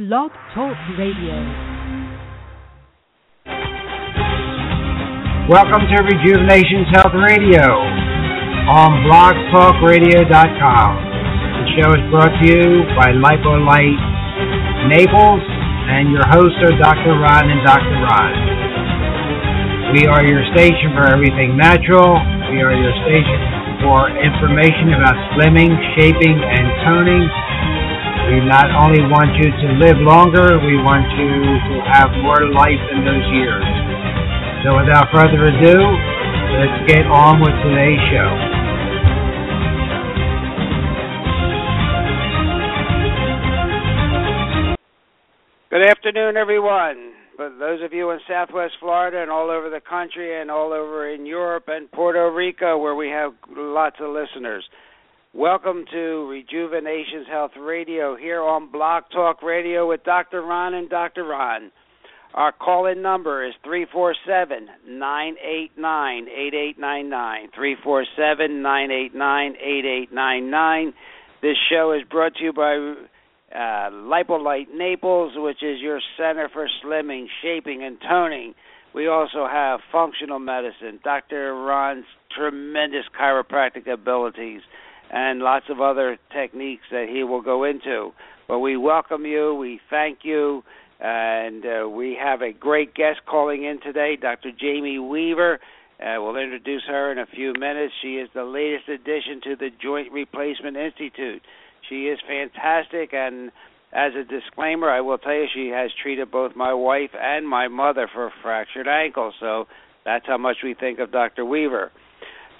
Blog Talk Radio. Welcome to Rejuvenations Health Radio on blogtalkradio.com. The show is brought to you by Lipolight Naples and your hosts are Dr. Ron and Dr. Ron. We are your station for everything natural. We are your station for information about slimming, shaping, and toning. We not only want you to live longer, we want you to have more life in those years. So without further ado, let's get on with today's show. Good afternoon, everyone for those of you in Southwest Florida and all over the country and all over in Europe and Puerto Rico where we have lots of listeners. Welcome to Rejuvenations Health Radio here on Blog Talk Radio with Dr. Ron and Dr. Ron. Our call in number is 347 989 8899. 347 989 8899. This show is brought to you by uh, Lipolight Naples, which is your center for slimming, shaping, and toning. We also have functional medicine, Dr. Ron's tremendous chiropractic abilities, and lots of other techniques that he will go into. But we welcome you, we thank you, and uh, we have a great guest calling in today, Dr. Jamie Weaver. Uh, we'll introduce her in a few minutes. She is the latest addition to the Joint Replacement Institute. She is fantastic, and as a disclaimer, I will tell you she has treated both my wife and my mother for fractured ankles. So that's how much we think of Dr. Weaver.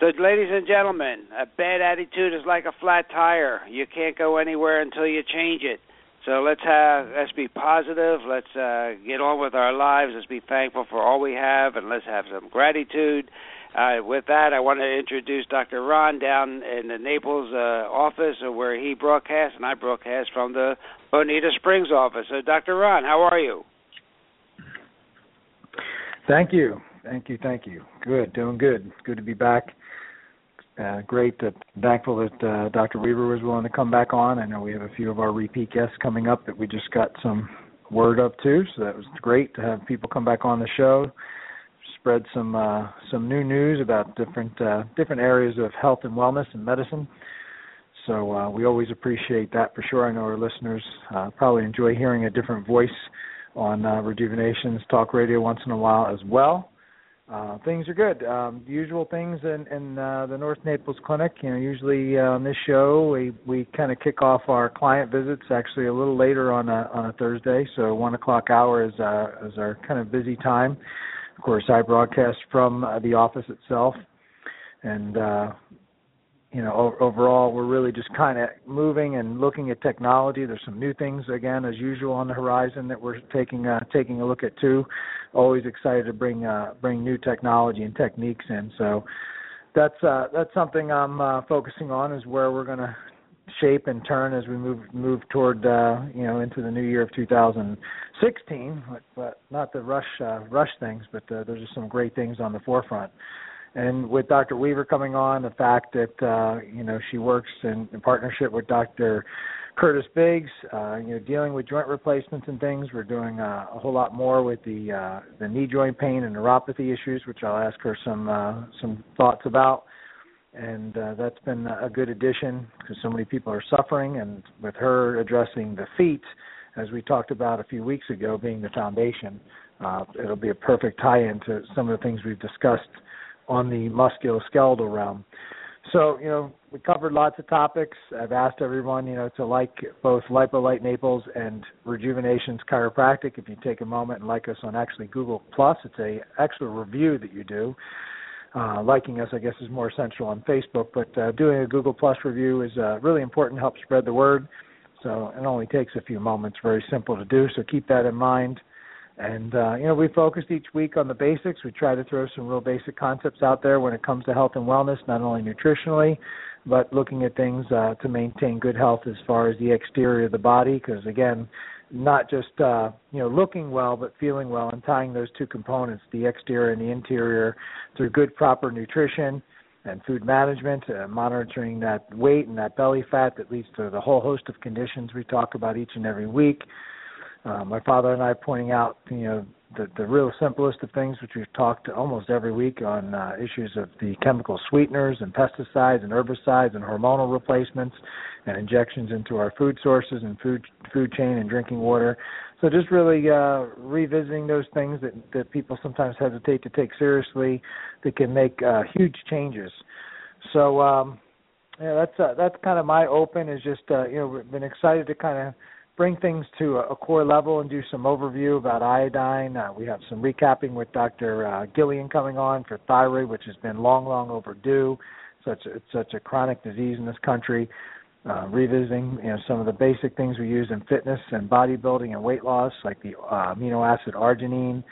So, ladies and gentlemen, a bad attitude is like a flat tire. You can't go anywhere until you change it. So let's have let's be positive. Let's uh, get on with our lives. Let's be thankful for all we have, and let's have some gratitude. Uh, with that, I want to introduce Dr. Ron down in the Naples uh, office where he broadcasts, and I broadcast from the Bonita Springs office. So, Dr. Ron, how are you? Thank you. Thank you. Thank you. Good. Doing good. Good to be back. Uh, great. That thankful that uh, Dr. Weaver was willing to come back on. I know we have a few of our repeat guests coming up that we just got some word of too. So that was great to have people come back on the show spread some uh, some new news about different uh, different areas of health and wellness and medicine. So uh, we always appreciate that for sure. I know our listeners uh, probably enjoy hearing a different voice on uh, Rejuvenations Talk Radio once in a while as well. Uh, things are good. Um, usual things in, in uh, the North Naples Clinic. You know, usually uh, on this show we we kind of kick off our client visits actually a little later on a on a Thursday. So one o'clock hour is uh, is our kind of busy time. Of course, I broadcast from uh, the office itself, and uh, you know, overall, we're really just kind of moving and looking at technology. There's some new things again, as usual, on the horizon that we're taking uh, taking a look at too. Always excited to bring uh, bring new technology and techniques in. So that's uh, that's something I'm uh, focusing on. Is where we're going to shape and turn as we move move toward uh, you know into the new year of 2016. But, but not the rush uh, rush things, but uh, there's just some great things on the forefront. And with Dr. Weaver coming on, the fact that uh, you know she works in, in partnership with Dr. Curtis Biggs, uh, you know, dealing with joint replacements and things. We're doing uh, a whole lot more with the uh, the knee joint pain and neuropathy issues, which I'll ask her some uh, some thoughts about and uh, that's been a good addition because so many people are suffering. And with her addressing the feet, as we talked about a few weeks ago, being the foundation, uh, it'll be a perfect tie-in to some of the things we've discussed on the musculoskeletal realm. So, you know, we covered lots of topics. I've asked everyone, you know, to like both Lipolight Naples and Rejuvenations Chiropractic. If you take a moment and like us on actually Google Plus, it's a extra review that you do uh, liking us, I guess, is more essential on Facebook. But uh, doing a Google Plus review is uh, really important to help spread the word. So it only takes a few moments. Very simple to do. So keep that in mind. And uh, you know, we focused each week on the basics. We try to throw some real basic concepts out there when it comes to health and wellness, not only nutritionally, but looking at things uh, to maintain good health as far as the exterior of the body. Because again, not just uh, you know looking well, but feeling well, and tying those two components, the exterior and the interior, through good proper nutrition and food management, uh, monitoring that weight and that belly fat that leads to the whole host of conditions we talk about each and every week. Uh, my father and I pointing out, you know, the the real simplest of things, which we've talked almost every week on uh, issues of the chemical sweeteners and pesticides and herbicides and hormonal replacements and injections into our food sources and food food chain and drinking water. So just really uh, revisiting those things that that people sometimes hesitate to take seriously, that can make uh, huge changes. So um, yeah, that's uh, that's kind of my open is just uh, you know been excited to kind of bring things to a, core level and do some overview about iodine. Uh, we have some recapping with Dr. Uh, Gillian coming on for thyroid, which has been long, long overdue. Such a, such a chronic disease in this country. Uh, revisiting you know some of the basic things we use in fitness and bodybuilding and weight loss, like the uh, amino acid arginine,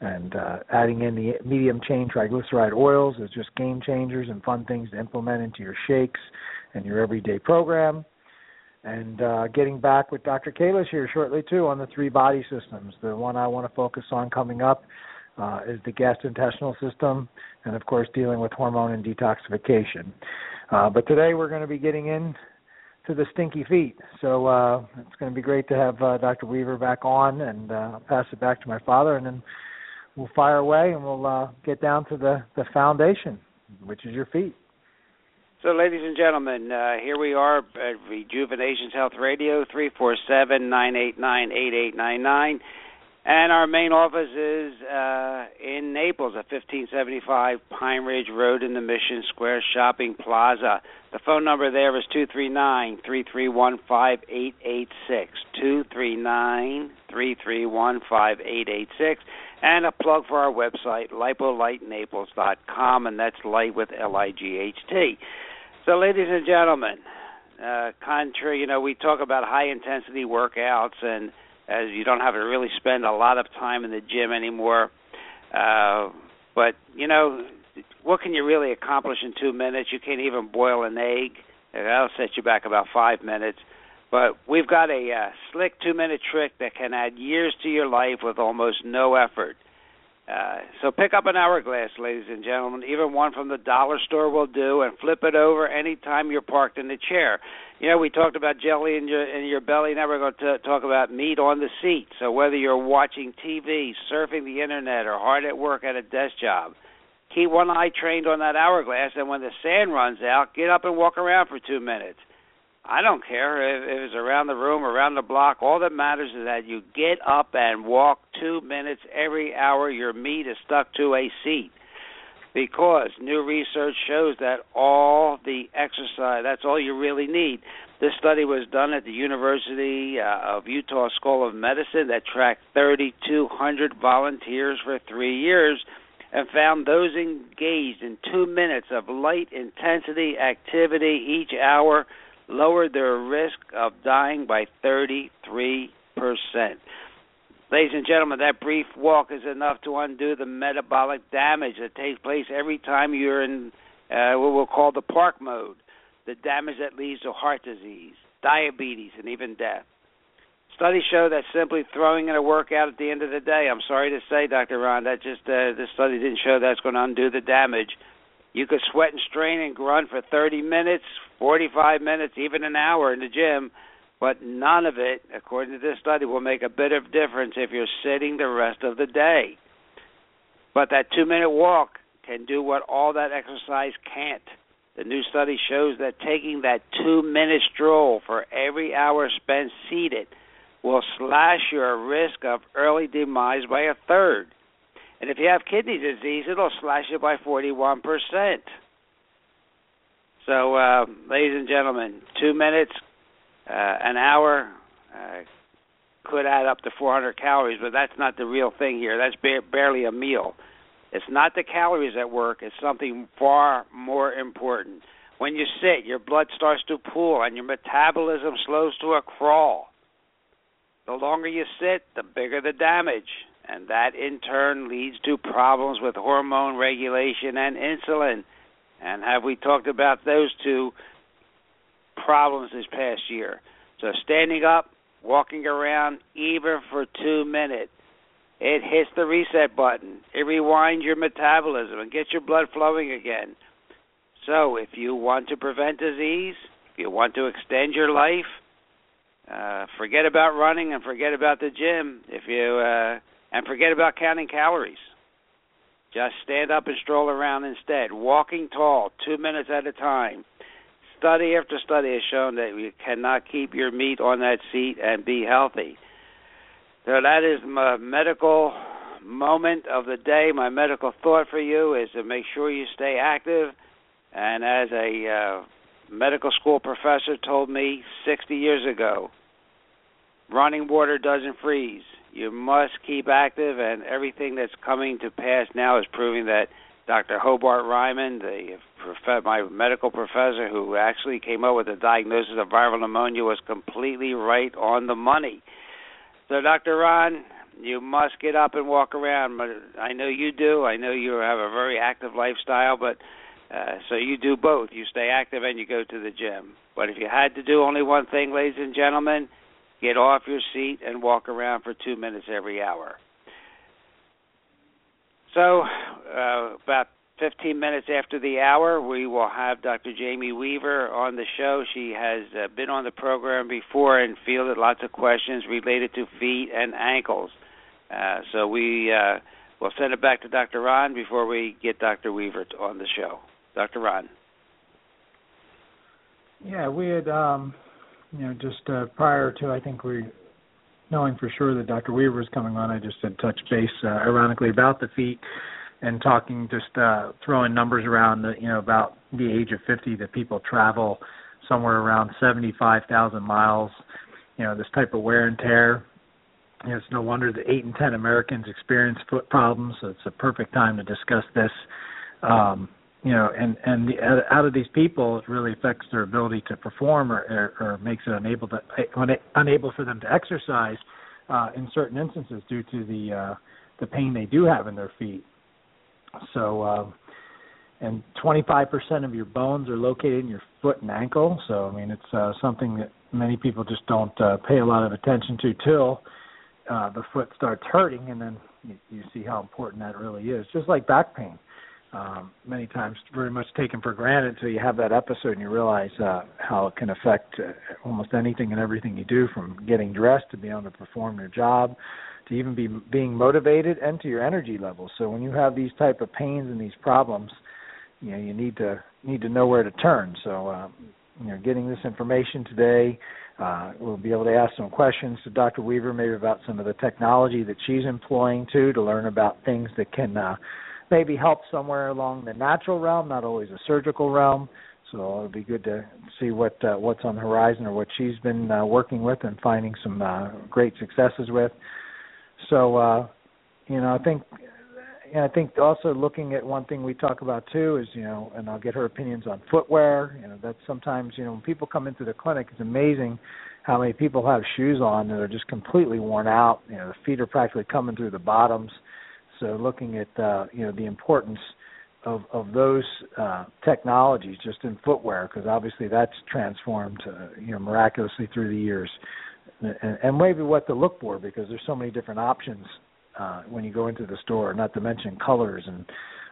and uh, adding in the medium chain triglyceride oils is just game changers and fun things to implement into your shakes and your everyday program and uh, getting back with Dr. Kalish here shortly too on the three body systems. The one I want to focus on coming up uh, is the gastrointestinal system, and of course dealing with hormone and detoxification. Uh, but today we're going to be getting in to the stinky feet. So uh, it's going to be great to have uh, Dr. Weaver back on, and uh, I'll pass it back to my father, and then we'll fire away and we'll get down to the the foundation, which is your feet. So, ladies and gentlemen, uh, here we are at Rejuvenations Health Radio, three four seven nine eight nine eight eight nine nine, and our main office is uh, in Naples at 1575 Pine Ridge Road in the Mission Square Shopping Plaza. The phone number there is two three nine three three one five eight eight six two three nine three three one five eight eight six and a plug for our website, lipolightnaples.com, and that's light with L I G H T. So, ladies and gentlemen, uh, contrary, you know, we talk about high intensity workouts, and as you don't have to really spend a lot of time in the gym anymore. Uh, but you know, what can you really accomplish in two minutes? You can't even boil an egg. That'll set you back about five minutes. But we've got a uh, slick two-minute trick that can add years to your life with almost no effort. Uh, so pick up an hourglass, ladies and gentlemen. Even one from the dollar store will do, and flip it over anytime you're parked in the chair. You know, we talked about jelly in your in your belly. Now we're going to talk about meat on the seat. So whether you're watching TV, surfing the internet, or hard at work at a desk job, keep one eye trained on that hourglass. And when the sand runs out, get up and walk around for two minutes. I don't care if, it's around the room, around the block. All that matters is that you get up and walk two minutes every hour your meat is stuck to a seat. Because new research shows that all the exercise, that's all you really need. This study was done at the University uh, of Utah School of Medicine that tracked 3,200 volunteers for three years and found those engaged in two minutes of light intensity activity each hour lowered their risk of dying by 33%. Ladies and gentlemen, that brief walk is enough to undo the metabolic damage that takes place every time you're in uh, what we'll call the park mode, the damage that leads to heart disease, diabetes, and even death. Studies show that simply throwing in a workout at the end of the day, I'm sorry to say, Dr. Ron, that just uh, this study didn't show that's going to undo the damage. You could sweat and strain and grunt for 30 minutes, 45 minutes, even an hour in the gym, but none of it, according to this study, will make a bit of difference if you're sitting the rest of the day. But that two minute walk can do what all that exercise can't. The new study shows that taking that two minute stroll for every hour spent seated will slash your risk of early demise by a third. And if you have kidney disease, it'll slash it by 41%. So, uh, ladies and gentlemen, two minutes, uh, an hour uh, could add up to 400 calories, but that's not the real thing here. That's ba- barely a meal. It's not the calories at work, it's something far more important. When you sit, your blood starts to pool and your metabolism slows to a crawl. The longer you sit, the bigger the damage and that in turn leads to problems with hormone regulation and insulin. And have we talked about those two problems this past year? So standing up, walking around, even for two minutes, it hits the reset button. It rewinds your metabolism and gets your blood flowing again. So if you want to prevent disease, if you want to extend your life, Uh, forget about running and forget about the gym. If you uh, and forget about counting calories. Just stand up and stroll around instead. Walking tall, two minutes at a time. Study after study has shown that you cannot keep your meat on that seat and be healthy. So that is my medical moment of the day. My medical thought for you is to make sure you stay active. And as a uh, medical school professor told me 60 years ago, running water doesn't freeze. You must keep active, and everything that's coming to pass now is proving that Dr. Hobart Reimann, the prof- my medical professor who actually came up with the diagnosis of viral pneumonia, was completely right on the money. So, Dr. Ron, you must get up and walk around. I know you do. I know you have a very active lifestyle, but uh, so you do both. You stay active and you go to the gym. But if you had to do only one thing, ladies and gentlemen, get off your seat and walk around for two minutes every hour. So, uh, about 15 minutes after the hour, we will have Dr. Jamie Weaver on the show. She has uh, been on the program before and fielded lots of questions related to feet and ankles. Uh, so we uh, will send it back to Dr. Ron before we get Dr. Weaver on the show. Dr. Ron. Yeah, we had, um, you know, just uh, prior to I think we knowing for sure that Dr. Weaver was coming on, I just had touched base, uh, ironically, about the feet and talking, just uh, throwing numbers around, the, you know, about the age of 50 that people travel somewhere around 75,000 miles. You know, this type of wear and tear. You know, it's no wonder that eight in ten Americans experience foot problems. So it's a perfect time to discuss this. Um, you know, and and the, out of these people, it really affects their ability to perform, or or, or makes it unable to unable for them to exercise uh, in certain instances due to the uh, the pain they do have in their feet. So, um, and 25% of your bones are located in your foot and ankle. So, I mean, it's uh, something that many people just don't uh, pay a lot of attention to till uh, the foot starts hurting, and then you, you see how important that really is. Just like back pain, um, many times very much taken for granted until you have that episode and you realize uh, how it can affect uh, almost anything and everything you do, from getting dressed to being able to perform your job to even be being motivated and to your energy levels. So when you have these type of pains and these problems, you know you need to need to know where to turn. So um, you know, getting this information today, uh, we'll be able to ask some questions to Dr. Weaver, maybe about some of the technology that she's employing too, to learn about things that can uh, maybe help somewhere along the natural realm, not always a surgical realm. So it'll be good to see what uh, what's on the horizon or what she's been uh, working with and finding some uh, great successes with. So, uh, you know, I think, and I think also looking at one thing we talk about too is, you know, and I'll get her opinions on footwear. You know, that's sometimes, you know, when people come into the clinic, it's amazing how many people have shoes on that are just completely worn out. You know, the feet are practically coming through the bottoms. So, looking at, uh, you know, the importance of of those uh, technologies just in footwear, because obviously that's transformed, uh, you know, miraculously through the years and, and maybe what to look for because there's so many different options uh, when you go into the store. Not to mention colors and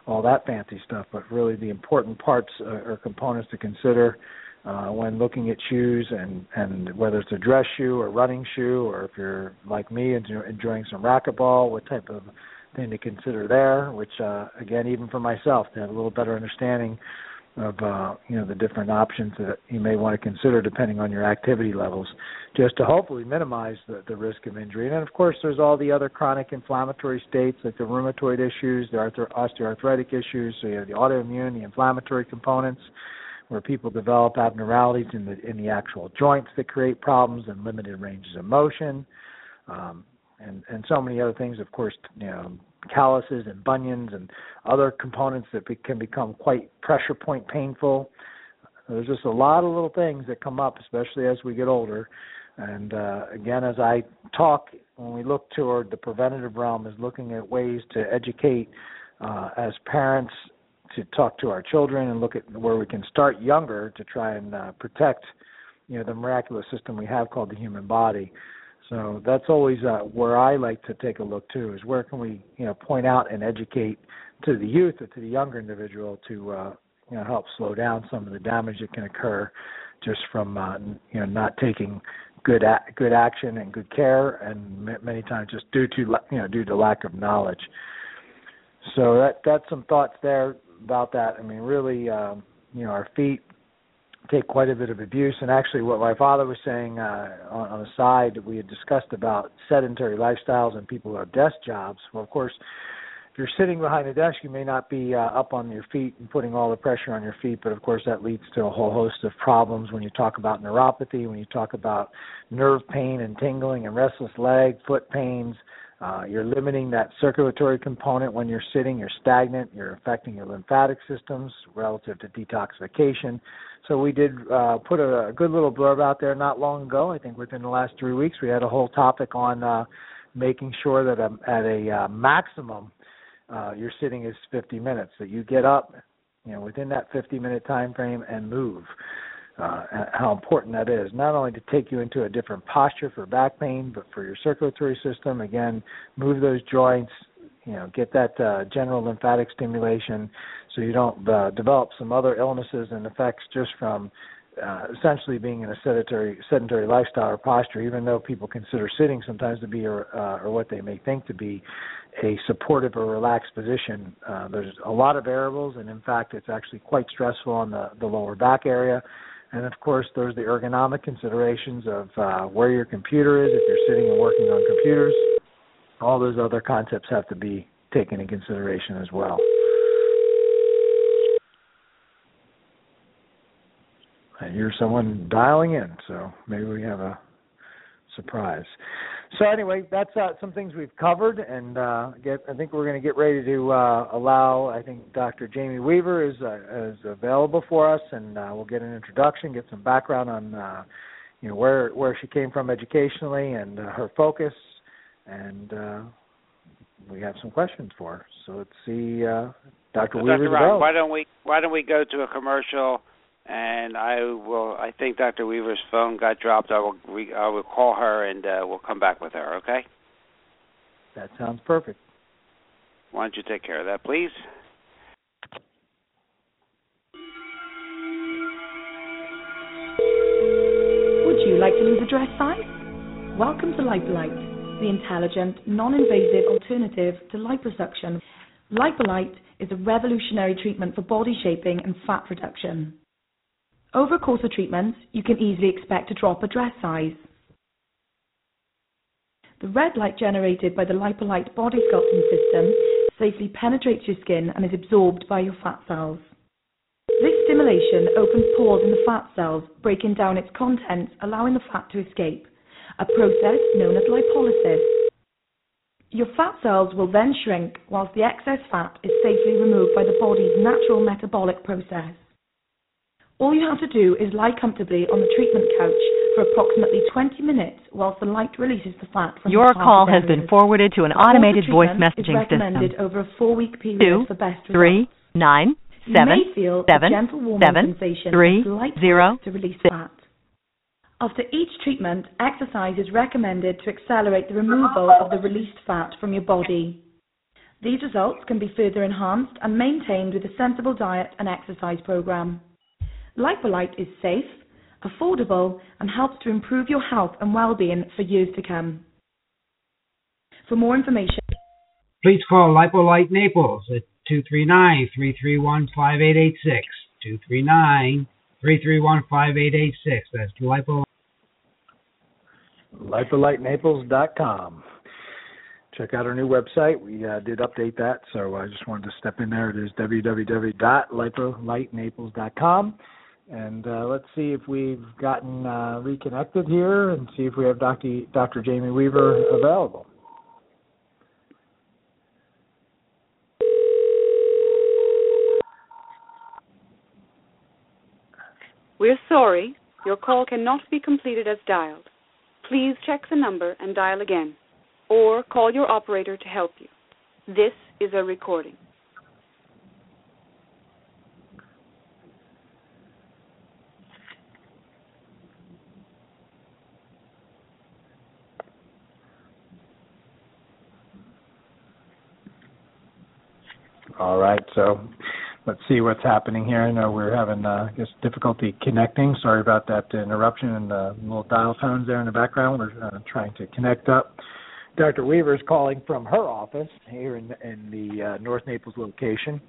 all that fancy stuff, but really the important parts uh, or components to consider uh, when looking at shoes and and whether it's a dress shoe or running shoe or if you're like me and enjoying some racquetball, what type of thing to consider there. Which uh, again, even for myself, to have a little better understanding of uh, you know the different options that you may want to consider depending on your activity levels, just to hopefully minimize the, the risk of injury. And then of course, there's all the other chronic inflammatory states like the rheumatoid issues, the osteoarthritic issues. So you have the autoimmune, the inflammatory components, where people develop abnormalities in the in the actual joints that create problems and limited ranges of motion. Um, and and so many other things. Of course, you know, calluses and bunions and other components that be, can become quite pressure point painful. There's just a lot of little things that come up, especially as we get older. And uh, again, as I talk, when we look toward the preventative realm, is looking at ways to educate uh, as parents to talk to our children and look at where we can start younger to try and uh, protect, you know, the miraculous system we have called the human body. So that's always uh, where I like to take a look too. Is where can we, you know, point out and educate to the youth or to the younger individual to, uh, you know, help slow down some of the damage that can occur just from, uh, you know, not taking good a- good action and good care, and m- many times just due to you know due to lack of knowledge. So that that's some thoughts there about that. I mean, really, um, you know, our feet take quite a bit of abuse. And actually, what my father was saying uh, on, on the side, that we had discussed about sedentary lifestyles and people who have desk jobs. Well, of course, if you're sitting behind a desk, you may not be uh, up on your feet and putting all the pressure on your feet, but of course, that leads to a whole host of problems when you talk about neuropathy, when you talk about nerve pain and tingling and restless leg, foot pains. Uh, you're limiting that circulatory component when you're sitting. You're stagnant. You're affecting your lymphatic systems relative to detoxification. So we did uh, put a, a good little blurb out there not long ago. I think within the last three weeks, we had a whole topic on uh, making sure that um, at a uh, maximum uh, your sitting is 50 minutes. That you get up, you know, within that 50 minute time frame and move. Uh, how important that is, not only to take you into a different posture for back pain, but for your circulatory system. Again, move those joints, you know, get that uh, general lymphatic stimulation, so you don't uh, develop some other illnesses and effects just from uh, essentially being in a sedentary sedentary lifestyle or posture. Even though people consider sitting sometimes to be or, uh, or what they may think to be a supportive or relaxed position, uh, there's a lot of variables, and in fact, it's actually quite stressful on the the lower back area and of course, there's the ergonomic considerations of uh, where your computer is if you're sitting and working on computers. All those other concepts have to be taken in consideration as well. I hear someone dialing in, so maybe we have a surprise. So anyway, that's uh, some things we've covered, and uh, get, I think we're going to get ready to uh, allow. I think Dr. Jamie Weaver is uh, is available for us, and uh, we'll get an introduction, get some background on uh, you know where where she came from educationally and uh, her focus, and uh, we have some questions for her. So let's see, uh, Dr. So Weaver. Dr. Ron, why don't we why don't we go to a commercial? And I will. I think Dr. Weaver's phone got dropped. I will. Re, I will call her, and uh, we'll come back with her. Okay. That sounds perfect. Why don't you take care of that, please? Would you like to lose a dress size? Welcome to Lipolight, the intelligent, non-invasive alternative to liposuction. Lipolight is a revolutionary treatment for body shaping and fat reduction. Over a course of treatment, you can easily expect to drop a dress size. The red light generated by the Lipolight body sculpting system safely penetrates your skin and is absorbed by your fat cells. This stimulation opens pores in the fat cells, breaking down its contents, allowing the fat to escape, a process known as lipolysis. Your fat cells will then shrink whilst the excess fat is safely removed by the body's natural metabolic process. All you have to do is lie comfortably on the treatment couch for approximately 20 minutes whilst the light releases the fat from Your call has been forwarded to an The course of automated voice messaging system. over a four-week period Two, for best three, results. nine, You seven, may feel seven, a gentle warming seven, sensation three, light zero, to release six. fat. After each treatment, exercise is recommended to accelerate the removal of the released fat from your body. These results can be further enhanced and maintained with a sensible diet and exercise program. Lipolight is safe, affordable, and helps to improve your health and well-being for years to come. For more information, Please call Lipolight Naples at 239-331-5886. 239-331-5886. That's Lipolight. LipolightNaples.com. Check out our new website. We uh, did update that, so I just wanted to step in there. It is www.lipolightnaples.com. And uh, let's see if we've gotten uh, reconnected here and see if we have Dr. Dr. Jamie Weaver available. We're sorry, your call cannot be completed as dialed. Please check the number and dial again, or call your operator to help you. This is a recording. All right, so let's see what's happening here. I know we're having uh, guess difficulty connecting. Sorry about that interruption and the little dial tones there in the background. We're uh, trying to connect up. Dr. Weaver is calling from her office here in, in the uh, North Naples location,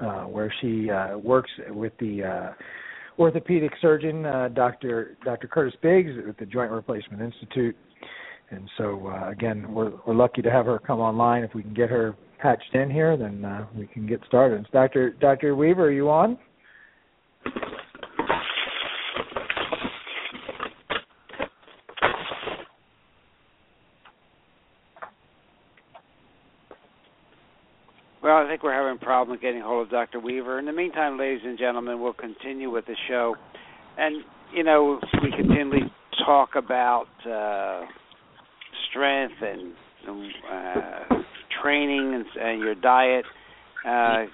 uh, where she uh, works with the uh, orthopedic surgeon, uh, Dr. Dr. Curtis Biggs, at the Joint Replacement Institute. And so, uh, again, we're, we're lucky to have her come online. If we can get her patched in here, then uh, we can get started. Dr. Dr. Weaver, are you on? Well, I think we're having a problem getting hold of Dr. Weaver. In the meantime, ladies and gentlemen, we'll continue with the show. And, you know, we continually talk about uh, strength and uh, training and, and your diet. Uh,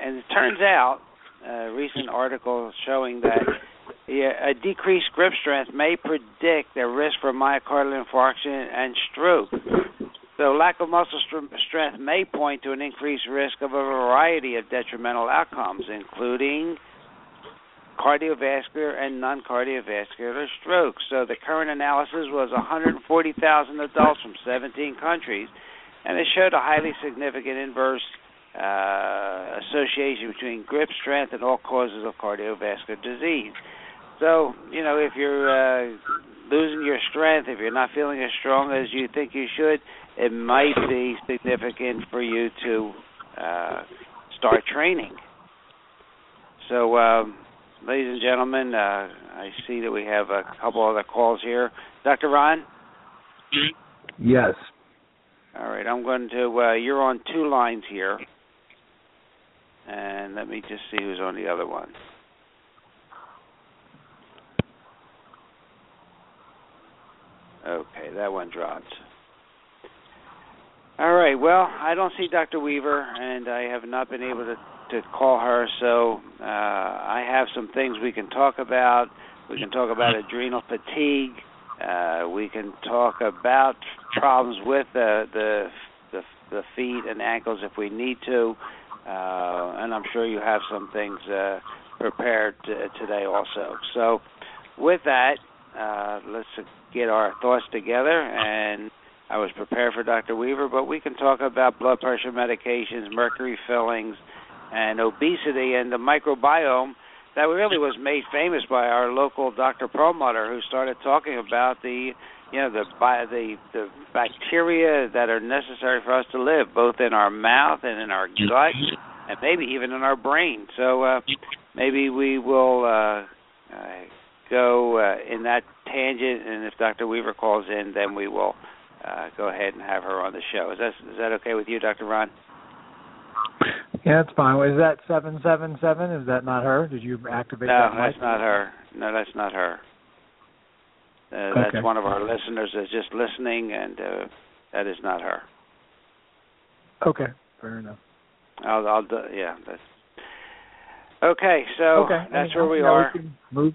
and it turns out, a recent article showing that a decreased grip strength may predict the risk for myocardial infarction and stroke. So, lack of muscle strength may point to an increased risk of a variety of detrimental outcomes, including cardiovascular and non-cardiovascular strokes. So the current analysis was 140,000 adults from 17 countries, and it showed a highly significant inverse uh, association between grip strength and all causes of cardiovascular disease. So, you know, if you're uh, losing your strength, if you're not feeling as strong as you think you should, it might be significant for you to uh, start training. So, um, ladies and gentlemen, uh, I see that we have a couple other calls here. Dr. Ron? Yes. All right, I'm going to, uh, you're on two lines here. And let me just see who's on the other one. Okay, that one dropped. All right. Well, I don't see Dr. Weaver, and I have not been able to to call her. So uh, I have some things we can talk about. We can talk about adrenal fatigue. Uh, we can talk about problems with the, the the the feet and ankles if we need to. Uh, and I'm sure you have some things uh, prepared today also. So with that, uh, let's get our thoughts together and I was prepared for Dr. Weaver, but we can talk about blood pressure medications, mercury fillings, and obesity and the microbiome that really was made famous by our local Dr. Perlmutter, who started talking about the you know the the the bacteria that are necessary for us to live, both in our mouth and in our gut, and maybe even in our brain. So uh, maybe we will uh, uh, go uh, in that tangent, and if Dr. Weaver calls in, then we will uh, go ahead and have her on the show. Is that is that okay with you, Dr. Ron? Yeah, that's fine. Is that seven seven seven? Is that not her? Did you activate no, that? No, that's not her. No, that's not her. Uh, okay. That's one of our listeners that's just listening, and uh, that is not her. Okay, fair enough. I'll, I'll do, yeah. That's okay. So okay. that's where we are. We move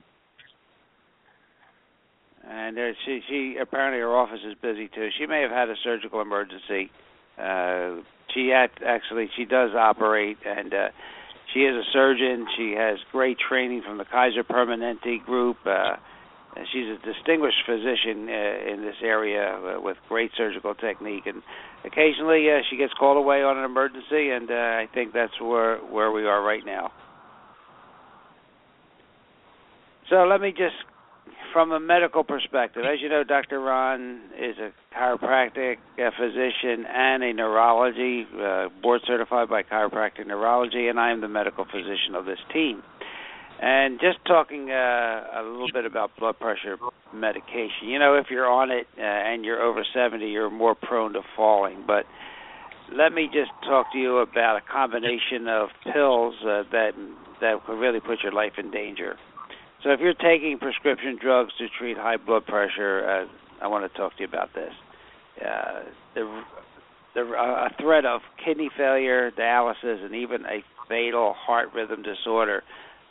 and there, she she apparently her office is busy too. She may have had a surgical emergency. Uh, she act, actually she does operate, and uh, she is a surgeon. She has great training from the Kaiser Permanente group. Uh, she's a distinguished physician uh, in this area uh, with great surgical technique, and occasionally uh, she gets called away on an emergency, and uh, I think that's where where we are right now. So let me just from a medical perspective, as you know, Dr. Ron is a chiropractic a physician and a neurology uh, board certified by chiropractic neurology, and I am the medical physician of this team. And just talking uh, a little bit about blood pressure medication. You know, if you're on it uh, and you're over 70, you're more prone to falling. But let me just talk to you about a combination of pills uh, that that could really put your life in danger. So if you're taking prescription drugs to treat high blood pressure, uh, I want to talk to you about this. Uh, the the uh, a threat of kidney failure, dialysis, and even a fatal heart rhythm disorder,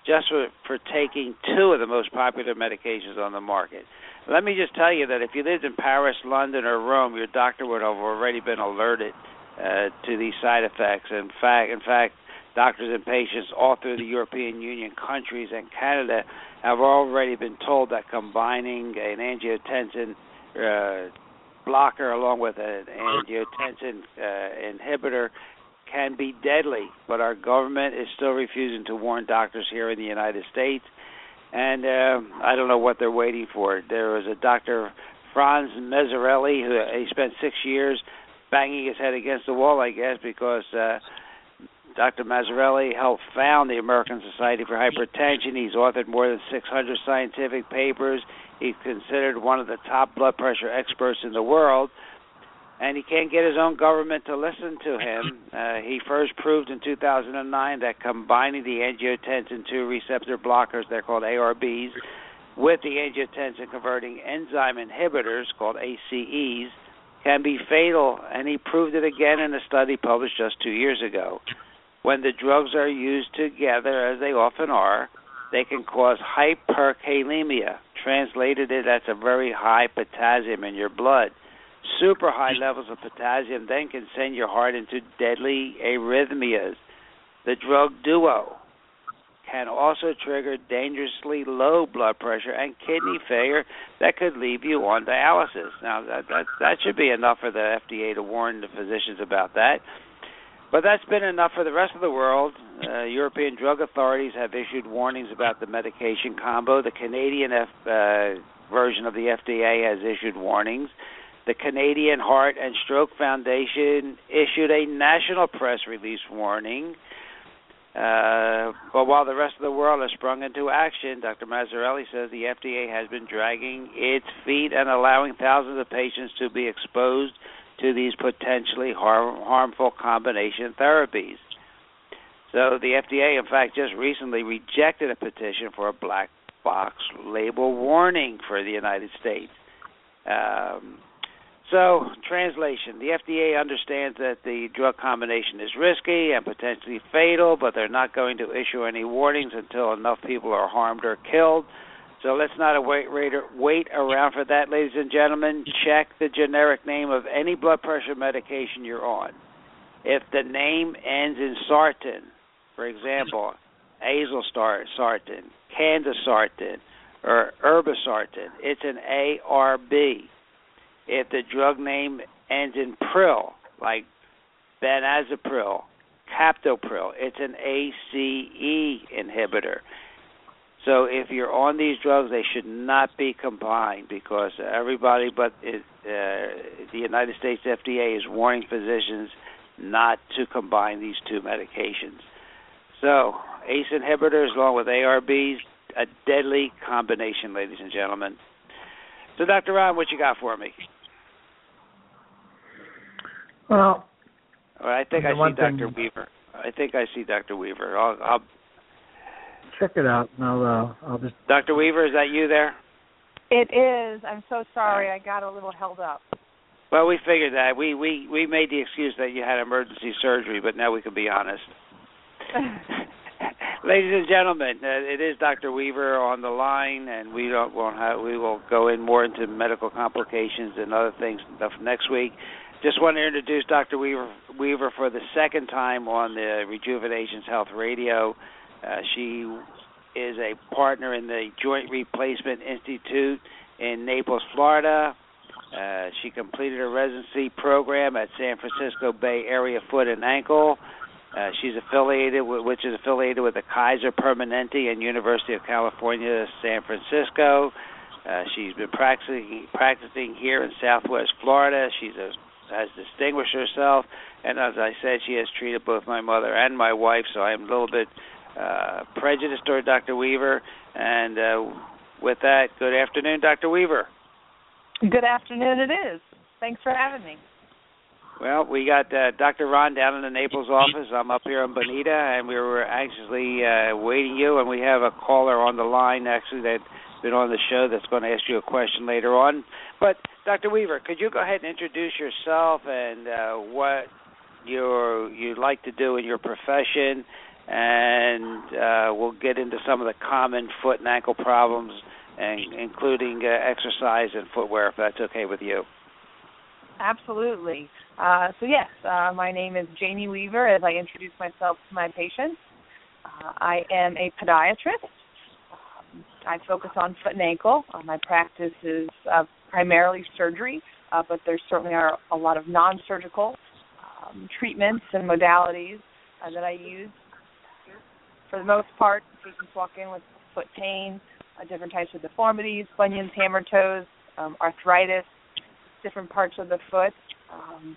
just for, for taking two of the most popular medications on the market. Let me just tell you that if you lived in Paris, London, or Rome, your doctor would have already been alerted uh, to these side effects. In fact, in fact, doctors and patients all through the European Union countries and Canada have already been told that combining an angiotensin uh, blocker along with an angiotensin uh, inhibitor can be deadly, but our government is still refusing to warn doctors here in the United States. And uh, I don't know what they're waiting for. There was a Dr. Franz Messerli who he spent six years banging his head against the wall, I guess, because uh, Dr. Messerli helped found the American Society for Hypertension. He's authored more than 600 scientific papers. He's considered one of the top blood pressure experts in the world and he can't get his own government to listen to him. Uh, he first proved in 2009 that combining the angiotensin 2 receptor blockers, they're called ARBs, with the angiotensin converting enzyme inhibitors, called ACEs, can be fatal, and he proved it again in a study published just two years ago. When the drugs are used together, as they often are, they can cause hyperkalemia. Translated, it that's a very high potassium in your blood Super high levels of potassium then can send your heart into deadly arrhythmias. The drug Duo can also trigger dangerously low blood pressure and kidney failure that could leave you on dialysis. Now that that, that should be enough for the FDA to warn the physicians about that. But that's been enough for the rest of the world. Uh, European drug authorities have issued warnings about the medication combo. The Canadian F, uh, version of the FDA has issued warnings the Canadian Heart and Stroke Foundation issued a national press release warning. Uh, but while the rest of the world has sprung into action, Dr. Messerli says the FDA has been dragging its feet and allowing thousands of patients to be exposed to these potentially har- harmful combination therapies. So the FDA, in fact, just recently rejected a petition for a black box label warning for the United States. Um, so, translation The FDA understands that the drug combination is risky and potentially fatal, but they're not going to issue any warnings until enough people are harmed or killed. So, let's not wait, wait around for that, ladies and gentlemen. Check the generic name of any blood pressure medication you're on. If the name ends in sartan, for example, azilsartan, candesartan, or irbesartan, it's an ARB if the drug name ends in pril, like benazepril, captopril, it's an ACE inhibitor. So if you're on these drugs, they should not be combined because everybody but it, uh, the United States FDA is warning physicians not to combine these two medications. So ACE inhibitors along with ARBs, a deadly combination, ladies and gentlemen. So Dr. Ron, what you got for me? Well, I think I see Dr. Weaver. I think I see Dr. Weaver. I'll, I'll check it out, and I'll uh, I'll just. Dr. Weaver, is that you there? It is. I'm so sorry. I got a little held up. Well, we figured that. We we we made the excuse that you had emergency surgery, but now we can be honest. Ladies and gentlemen, uh, it is Dr. Weaver on the line, and we don't won't have, we will go in more into medical complications and other things next week. Just want to introduce Dr. Weaver, Weaver for the second time on the Rejuvenations Health Radio. Uh, she is a partner in the Joint Replacement Institute in Naples, Florida. Uh, she completed a residency program at San Francisco Bay Area Foot and Ankle. Uh, she's affiliated with, which is affiliated with the Kaiser Permanente and University of California, San Francisco. Uh, she's been practicing practicing here in Southwest Florida. She's a has distinguished herself, and as I said, she has treated both my mother and my wife. So I am a little bit uh, prejudiced toward Dr. Weaver. And uh, with that, good afternoon, Dr. Weaver. Good afternoon, it is. Thanks for having me. Well, we got uh, Dr. Ron down in the Naples office. I'm up here in Bonita, and we were anxiously uh, waiting you. And we have a caller on the line actually that's been on the show that's going to ask you a question later on. But Dr. Weaver, could you go ahead and introduce yourself and uh, what you you'd like to do in your profession, and uh, we'll get into some of the common foot and ankle problems, and including uh, exercise and footwear, if that's okay with you. Absolutely. Uh, so yes, uh, my name is Jamie Weaver. As I introduce myself to my patients, uh, I am a podiatrist. Um, I focus on foot and ankle. Uh, my practice is primarily surgery, but there certainly are a lot of non-surgical um, treatments and modalities that I use. For the most part, patients walk in with foot pain, different types of deformities, bunions, hammer toes, um, arthritis, different parts of the foot. Um,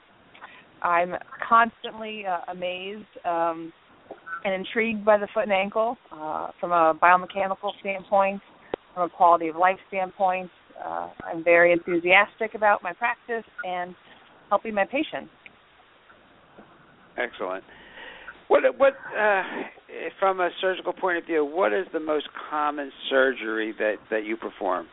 I'm constantly uh, amazed um, and intrigued by the foot and ankle uh, from a biomechanical standpoint, from a quality of life standpoint. Uh, I'm very enthusiastic about my practice and helping my patients. Excellent. What what uh, from a surgical point of view, what is the most common surgery that that you perform?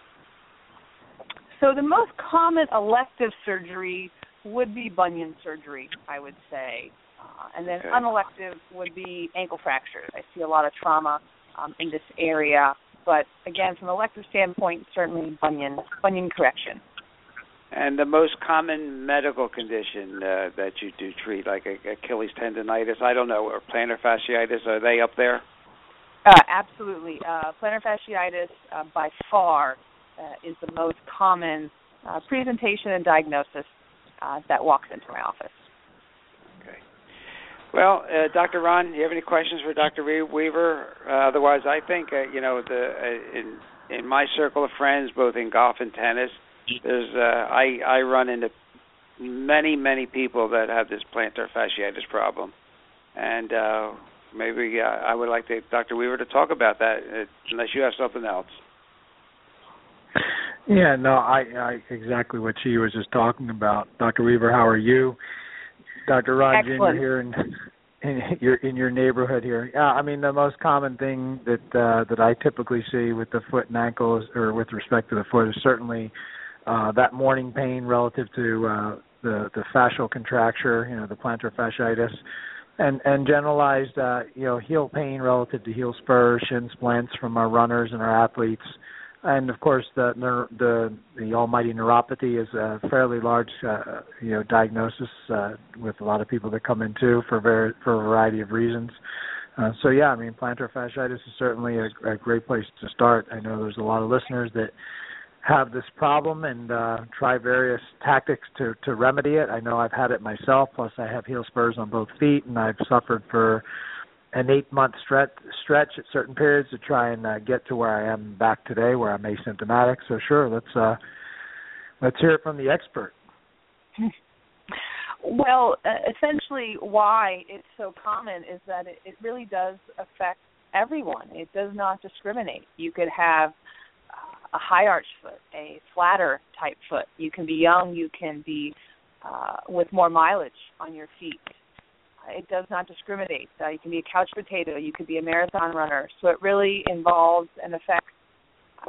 So the most common elective surgery would be bunion surgery, I would say, uh, and then okay. unelective would be ankle fractures. I see a lot of trauma um, in this area, but again, from an elective standpoint, certainly bunion bunion correction. And the most common medical condition uh, that you do treat, like Achilles tendonitis, I don't know, or plantar fasciitis, are they up there? Uh, absolutely. Uh, plantar fasciitis, uh, by far, uh, is the most common uh, presentation and diagnosis uh, that walks into my office. Okay. Well, uh, Dr. Ron, do you have any questions for Dr. Weaver? Uh, otherwise, I think uh, you know the uh, in in my circle of friends, both in golf and tennis, there's uh, I I run into many many people that have this plantar fasciitis problem, and uh, maybe uh, I would like to, Dr. Weaver to talk about that, uh, unless you have something else. Yeah, no, I, I exactly what she was just talking about. Dr. Weaver, how are you? Dr. Ron Excellent. Jr. here in in your in your neighborhood here. Yeah, I mean the most common thing that uh that I typically see with the foot and ankles or with respect to the foot is certainly uh that morning pain relative to uh the the fascial contracture, you know, the plantar fasciitis and and generalized uh you know heel pain relative to heel spurs, shin splints from our runners and our athletes and of course the the the almighty neuropathy is a fairly large uh, you know diagnosis uh, with a lot of people that come in too for very for a variety of reasons. Uh, so yeah, I mean plantar fasciitis is certainly a, a great place to start. I know there's a lot of listeners that have this problem and uh, try various tactics to to remedy it. I know I've had it myself. Plus, I have heel spurs on both feet, and I've suffered for an eight month stretch stretch at certain periods to try and uh, get to where I am back today, where I'm asymptomatic. So sure, let's uh, let's hear it from the expert. Well, essentially, why it's so common is that it, it really does affect everyone. It does not discriminate. You could have a high arch foot, a flatter type foot. You can be young. You can be uh, with more mileage on your feet it does not discriminate. Uh, you can be a couch potato, you could be a marathon runner. So it really involves and affects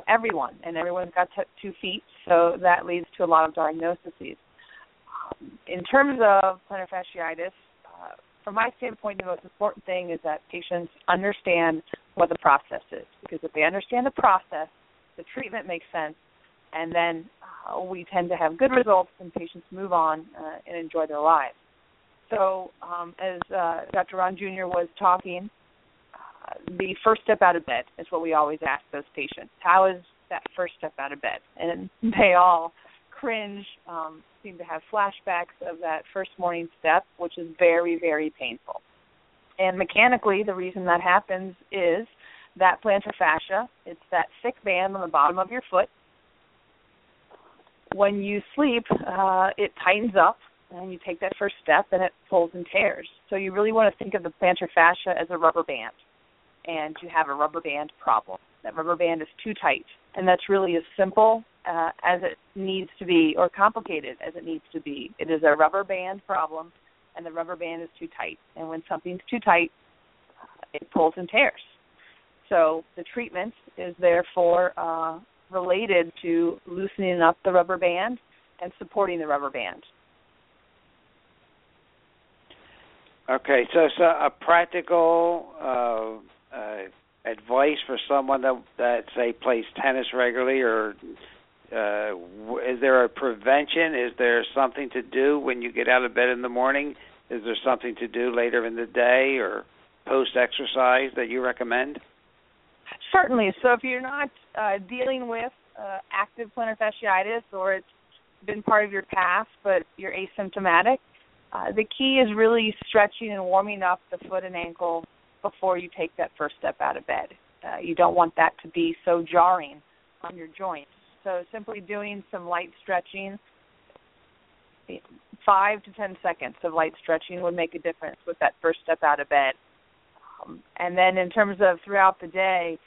everyone, and everyone's got t- two feet, so that leads to a lot of diagnoses. Um, in terms of plantar fasciitis, uh, from my standpoint, the most important thing is that patients understand what the process is, because if they understand the process, the treatment makes sense, and then uh, we tend to have good results, and patients move on uh, and enjoy their lives. So, um, as uh, Dr. Ron Jr. was talking, uh, the first step out of bed is what we always ask those patients. How is that first step out of bed? And they all cringe, um, seem to have flashbacks of that first morning step, which is very, very painful. And mechanically, the reason that happens is that plantar fascia, it's that thick band on the bottom of your foot. When you sleep, uh, it tightens up and you take that first step and it pulls and tears. So you really want to think of the plantar fascia as a rubber band, and you have a rubber band problem. That rubber band is too tight, and that's really as simple uh, as it needs to be, or complicated as it needs to be. It is a rubber band problem, and the rubber band is too tight. And when something's too tight, it pulls and tears. So the treatment is therefore uh, related to loosening up the rubber band and supporting the rubber band. Okay, so, so a practical uh, uh, advice for someone that that say plays tennis regularly or Uh, is there a prevention? Is there something to do when you get out of bed in the morning? Is there something to do later in the day or post exercise that you recommend? Certainly. So if you're not uh, dealing with uh, active plantar fasciitis or it's been part of your past but you're asymptomatic, uh, the key is really stretching and warming up the foot and ankle before you take that first step out of bed. Uh, you don't want that to be so jarring on your joints. So simply doing some light stretching, five to ten seconds of light stretching would make a difference with that first step out of bed. Um, and then in terms of throughout the day,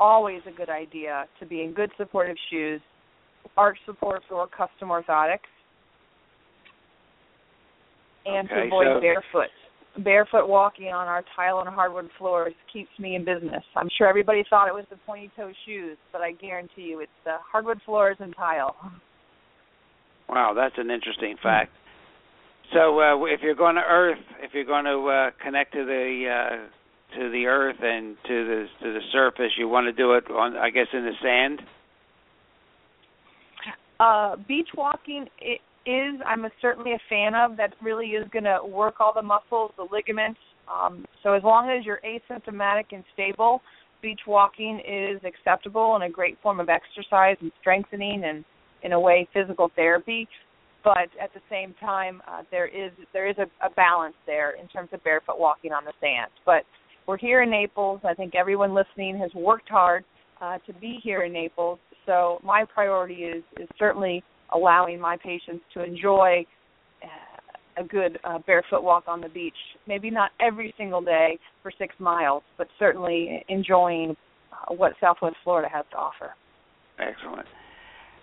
always a good idea to be in good supportive shoes, arch supports or custom orthotics, and okay, to avoid so... barefoot. Barefoot walking on our tile and hardwood floors keeps me in business. I'm sure everybody thought it was the pointy toe shoes, but I guarantee you it's the hardwood floors and tile. Wow, that's an interesting fact. So, uh, if you're going to Earth, if you're going to uh, connect to the uh, to the Earth and to the to the surface, you want to do it on, I guess, in the sand. Uh, beach walking is I'm a, certainly a fan of. That really is going to work all the muscles, the ligaments. Um, so as long as you're asymptomatic and stable, beach walking is acceptable and a great form of exercise and strengthening and in a way physical therapy. But at the same time, uh, there is there is a, a balance there in terms of barefoot walking on the sand. But we're here in Naples. I think everyone listening has worked hard uh, to be here in Naples. So my priority is is certainly allowing my patients to enjoy uh, a good uh, barefoot walk on the beach. Maybe not every single day for six miles, but certainly enjoying uh, what Southwest Florida has to offer. Excellent.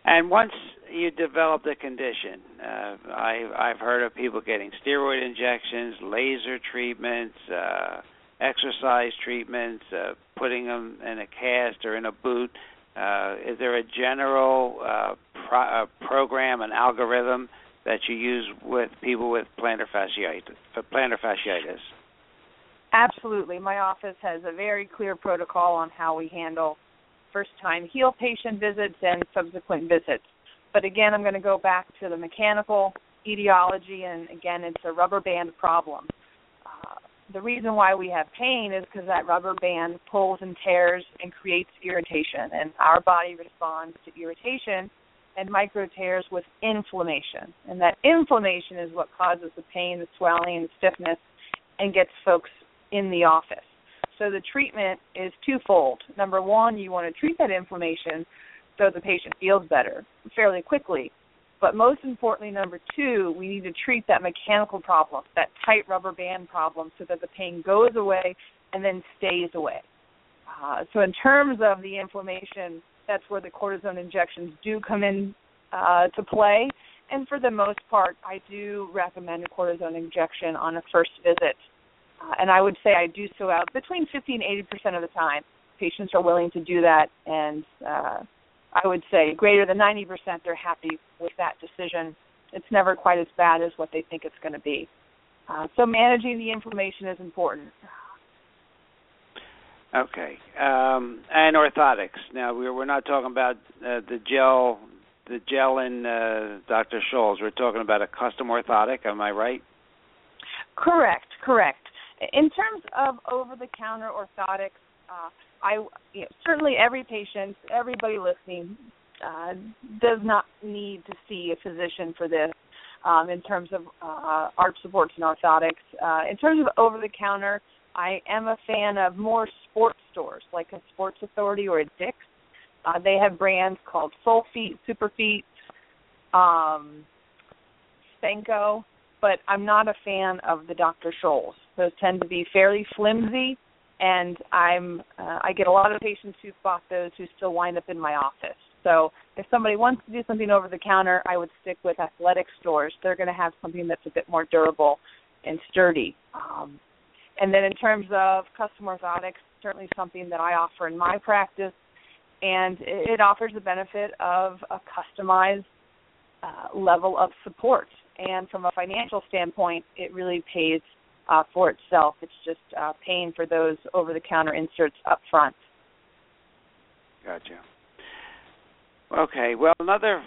And once you develop the condition, uh, I, I've heard of people getting steroid injections, laser treatments, uh, exercise treatments, uh, putting them in a cast or in a boot. Uh, is there a general uh, pro- uh, program, an algorithm that you use with people with plantar fasciitis? Uh, plantar fasciitis. Absolutely. My office has a very clear protocol on how we handle first time heel patient visits and subsequent visits. But again, I'm going to go back to the mechanical etiology, and again, it's a rubber band problem the reason why we have pain is because that rubber band pulls and tears and creates irritation, and our body responds to irritation and micro tears with inflammation, and that inflammation is what causes the pain, the swelling, the stiffness, and gets folks in the office. So the treatment is twofold. Number one, you want to treat that inflammation so the patient feels better fairly quickly but most importantly, number two, we need to treat that mechanical problem, that tight rubber band problem, so that the pain goes away and then stays away. Uh, so, in terms of the inflammation, that's where the cortisone injections do come in uh, to play. And for the most part, I do recommend a cortisone injection on a first visit. Uh, and I would say I do so out between 50 and 80 percent of the time. Patients are willing to do that, and uh, I would say greater than 90% they're happy with that decision. It's never quite as bad as what they think it's going to be. Uh, so managing the inflammation is important. Okay, um, and orthotics. Now we're we're not talking about uh, the gel, the gel in uh, Dr. Scholl's. We're talking about a custom orthotic. Am I right? Correct, correct. In terms of over-the-counter orthotics, uh, I you know, certainly every patient, everybody listening, uh, does not need to see a physician for this. Um, in terms of uh, arch supports and orthotics, uh, in terms of over the counter, I am a fan of more sports stores like a Sports Authority or a Dick's. Uh, they have brands called Soul Feet, Superfeet, um, Spenco, but I'm not a fan of the Dr. Scholl's. Those tend to be fairly flimsy and I'm uh, I get a lot of patients who bought those who still wind up in my office. So if somebody wants to do something over the counter, I would stick with athletic stores. They're going to have something that's a bit more durable and sturdy. Um, and then in terms of custom orthotics, certainly something that I offer in my practice, and it, offers the benefit of a customized uh, level of support. And from a financial standpoint, it really pays uh, for itself. It's just uh, paying for those over-the-counter inserts up front. Gotcha. Okay. Well, another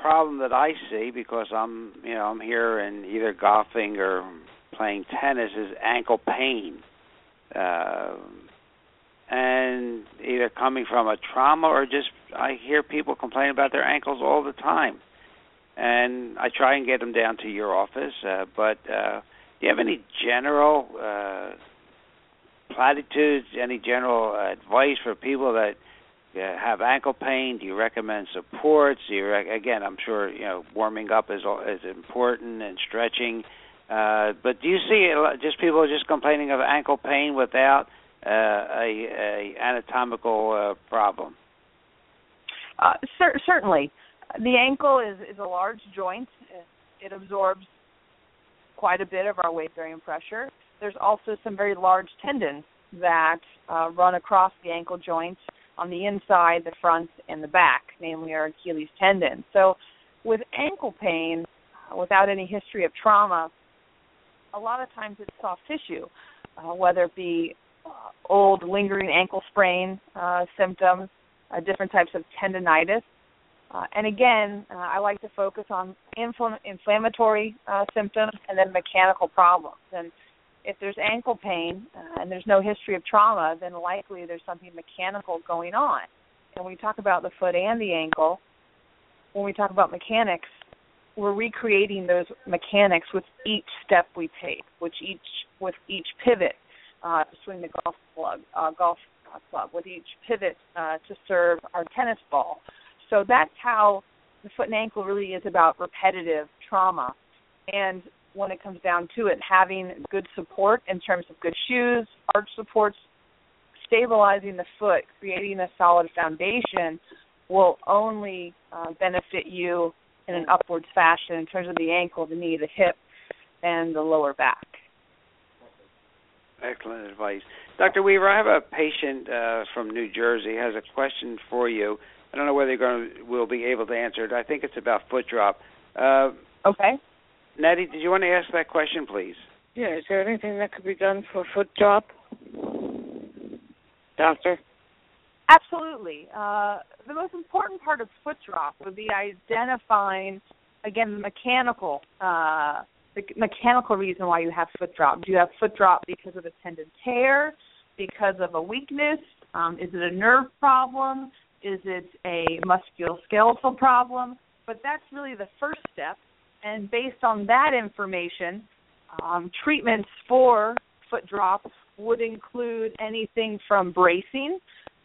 problem that I see because I'm, you know, I'm here and either golfing or playing tennis is ankle pain. Uh, and either coming from a trauma or just I hear people complain about their ankles all the time. And I try and get them down to your office, uh, but uh do you have any general uh platitudes, any general advice for people that uh, have ankle pain? Do you recommend supports? Do you rec- again? I'm sure you know warming up is is important and stretching. Uh, but do you see just people just complaining of ankle pain without uh, a, a anatomical uh, problem? Uh, cer- certainly, the ankle is is a large joint. It absorbs quite a bit of our weight bearing pressure. There's also some very large tendons that uh, run across the ankle joint on the inside, the front, and the back, namely our Achilles tendon. So, with ankle pain, uh, without any history of trauma, a lot of times it's soft tissue, uh, whether it be uh, old lingering ankle sprain uh, symptoms, uh, different types of tendonitis. Uh, and again, uh, I like to focus on infl- inflammatory uh, symptoms and then mechanical problems. And if there's ankle pain uh, and there's no history of trauma, then likely there's something mechanical going on. And when we talk about the foot and the ankle, when we talk about mechanics, we're recreating those mechanics with each step we take, which each with each pivot uh, to swing the golf club, uh, golf club, with each pivot uh, to serve our tennis ball. So that's how the foot and ankle really is about repetitive trauma. And when it comes down to it, having good support in terms of good shoes, arch supports, stabilizing the foot, creating a solid foundation will only uh, benefit you in an upwards fashion in terms of the ankle, the knee, the hip, and the lower back. Excellent advice. Dr. Weaver, I have a patient uh, from New Jersey has a question for you. I don't know whether you're going to will be able to answer it. I think it's about foot drop. Uh, okay. Nettie, did you want to ask that question, please? Yeah. Is there anything that could be done for foot drop, doctor? Absolutely. Uh, the most important part of foot drop would be identifying, again, the mechanical, uh, the mechanical reason why you have foot drop. Do you have foot drop because of a tendon tear, because of a weakness? Um, is it a nerve problem? Is it a musculoskeletal problem? But that's really the first step. And based on that information, um, treatments for foot drop would include anything from bracing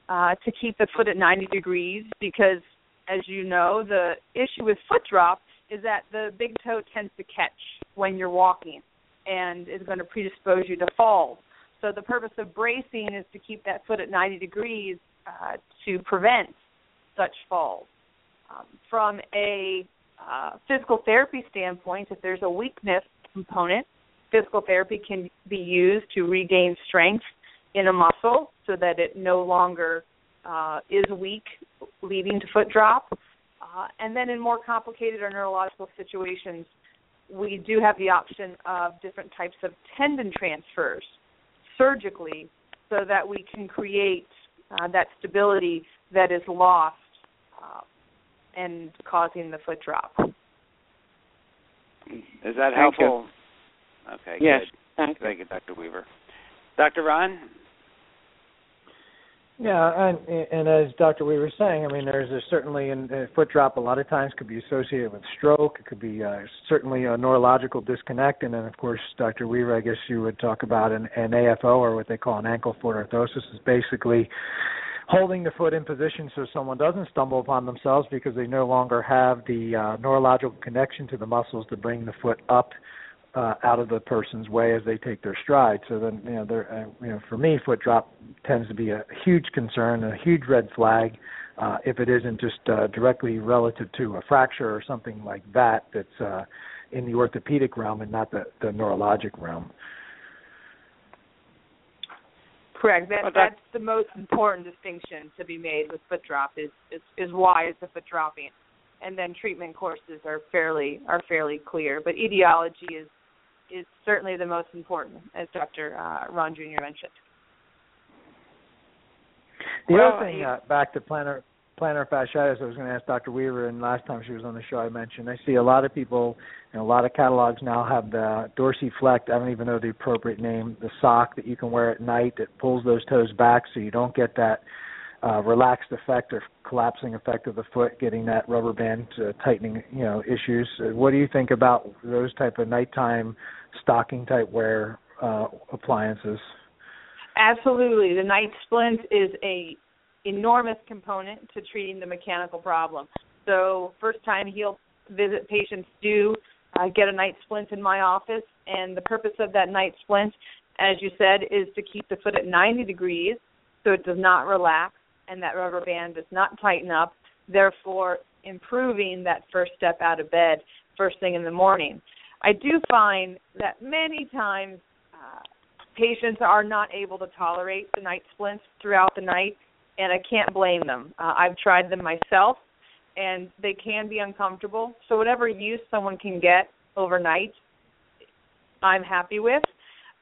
uh, to keep the foot at 90 degrees because, as you know, the issue with foot drop is that the big toe tends to catch when you're walking and is going to predispose you to falls. So the purpose of bracing is to keep that foot at 90 degrees uh, to prevent such falls. Um, from a uh, physical therapy standpoint, if there's a weakness component, physical therapy can be used to regain strength in a muscle so that it no longer uh, is weak, leading to foot drop. Uh, and then in more complicated or neurological situations, we do have the option of different types of tendon transfers surgically so that we can create uh, that stability that is lost uh, and causing the foot drop. Is that helpful? Okay. Yes. Good. Thank you. Thank you, Dr. Weaver. Dr. Ron? Yeah, and and as Dr. Weaver was saying, I mean, there's a, certainly uh, foot drop. A lot of times could be associated with stroke. It could be uh, certainly a neurological disconnect, and then of course, Dr. Weaver, I guess you would talk about an, an AFO or what they call an ankle foot orthosis, is basically holding the foot in position so someone doesn't stumble upon themselves because they no longer have the uh, neurological connection to the muscles to bring the foot up uh, out of the person's way as they take their stride. So then, you know, there, uh, you know, for me, foot drop tends to be a huge concern, a huge red flag. Uh, if it isn't just uh, directly relative to a fracture or something like that, that's uh, in the orthopedic realm and not the, the neurologic realm. Correct. That, Well, that- that's the most important distinction to be made with foot drop is, is is why is the foot dropping, and then treatment courses are fairly are fairly clear. But etiology is is certainly the most important, as Dr. Uh, Ron Jr. mentioned. The Well, other thing, uh, back to plantar plantar fasciitis, I was going to ask Dr. Weaver, and last time she was on the show, I mentioned I see a lot of people and a lot of catalogs now have the dorsiflect. I don't even know the appropriate name. The sock that you can wear at night that pulls those toes back, so you don't get that uh, relaxed effect or collapsing effect of the foot, getting that rubber band uh, tightening, you know, issues. Uh, what do you think about those type of nighttime stocking type wear uh, appliances? Absolutely, the night splint is a enormous component to treating the mechanical problem. So, first time heel visit patients do uh, get a night splint in my office, and the purpose of that night splint, as you said, is to keep the foot at 90 degrees so it does not relax and that rubber band does not tighten up, therefore improving that first step out of bed first thing in the morning. I do find that many times uh, patients are not able to tolerate the night splints throughout the night, and I can't blame them. Uh, I've tried them myself, and they can be uncomfortable. So whatever use someone can get overnight, I'm happy with.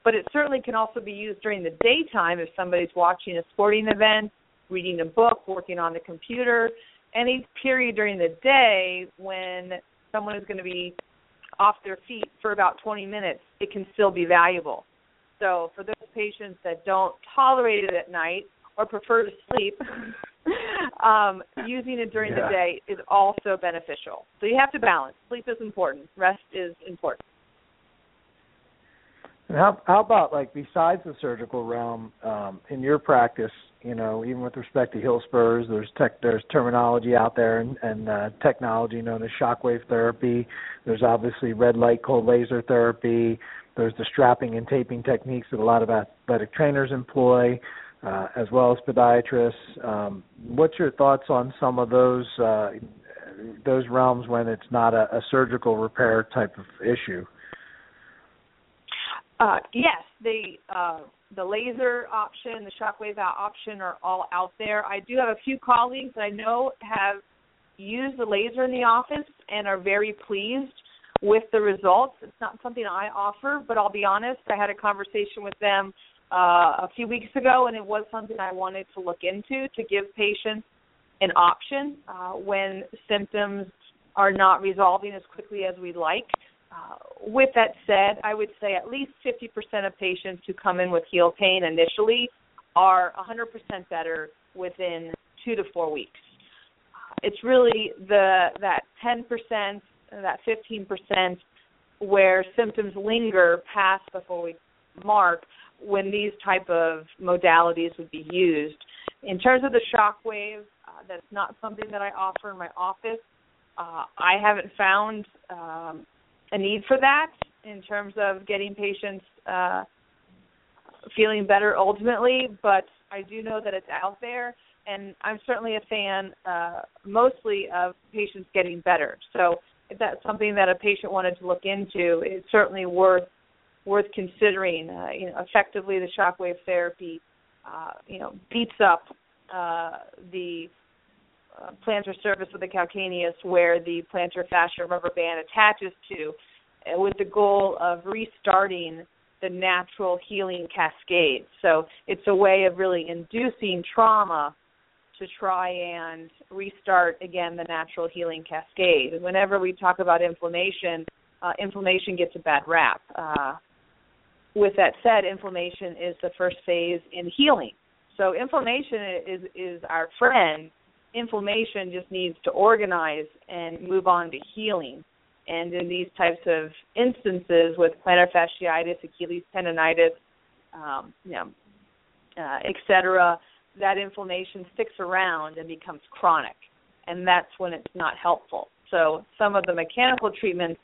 But it certainly can also be used during the daytime if somebody's watching a sporting event reading a book, working on the computer, any period during the day when someone is going to be off their feet for about 20 minutes, it can still be valuable. So for those patients that don't tolerate it at night or prefer to sleep, um, using it during yeah. the day is also beneficial. So you have to balance. Sleep is important. Rest is important. And how, how about like besides the surgical realm, um, in your practice, you know, even with respect to heel spurs, there's tech, there's terminology out there and, and uh, technology known as shockwave therapy. There's obviously red light cold laser therapy. There's the strapping and taping techniques that a lot of athletic trainers employ, uh, as well as podiatrists. Um, what's your thoughts on some of those uh, those realms when it's not a, a surgical repair type of issue? Uh, yes, the uh, the laser option, the shockwave option are all out there. I do have a few colleagues that I know have used the laser in the office and are very pleased with the results. It's not something I offer, but I'll be honest, I had a conversation with them uh, a few weeks ago, and it was something I wanted to look into to give patients an option uh, when symptoms are not resolving as quickly as we'd like. Uh, with that said, I would say at least 50% of patients who come in with heel pain initially are 100% better within two to four weeks. It's really the that 10%, that 15% where symptoms linger past the four week mark when these type of modalities would be used. In terms of the shockwave, uh, that's not something that I offer in my office. Uh, I haven't found um, a need for that in terms of getting patients uh, feeling better ultimately, but I do know that it's out there, and I'm certainly a fan uh, mostly of patients getting better. So if that's something that a patient wanted to look into, it's certainly worth worth considering. Uh, you know, effectively the shockwave therapy, uh, you know, beats up uh, the plantar surface of the calcaneus where the plantar fascia rubber band attaches to, uh, with the goal of restarting the natural healing cascade. So it's a way of really inducing trauma to try and restart again the natural healing cascade. And whenever we talk about inflammation, uh, inflammation gets a bad rap. Uh, with that said, inflammation is the first phase in healing. So inflammation is is our friend. Inflammation just needs to organize and move on to healing. And in these types of instances with plantar fasciitis, Achilles tendonitis, um, you know, uh, etc., that inflammation sticks around and becomes chronic, and that's when it's not helpful. So some of the mechanical treatments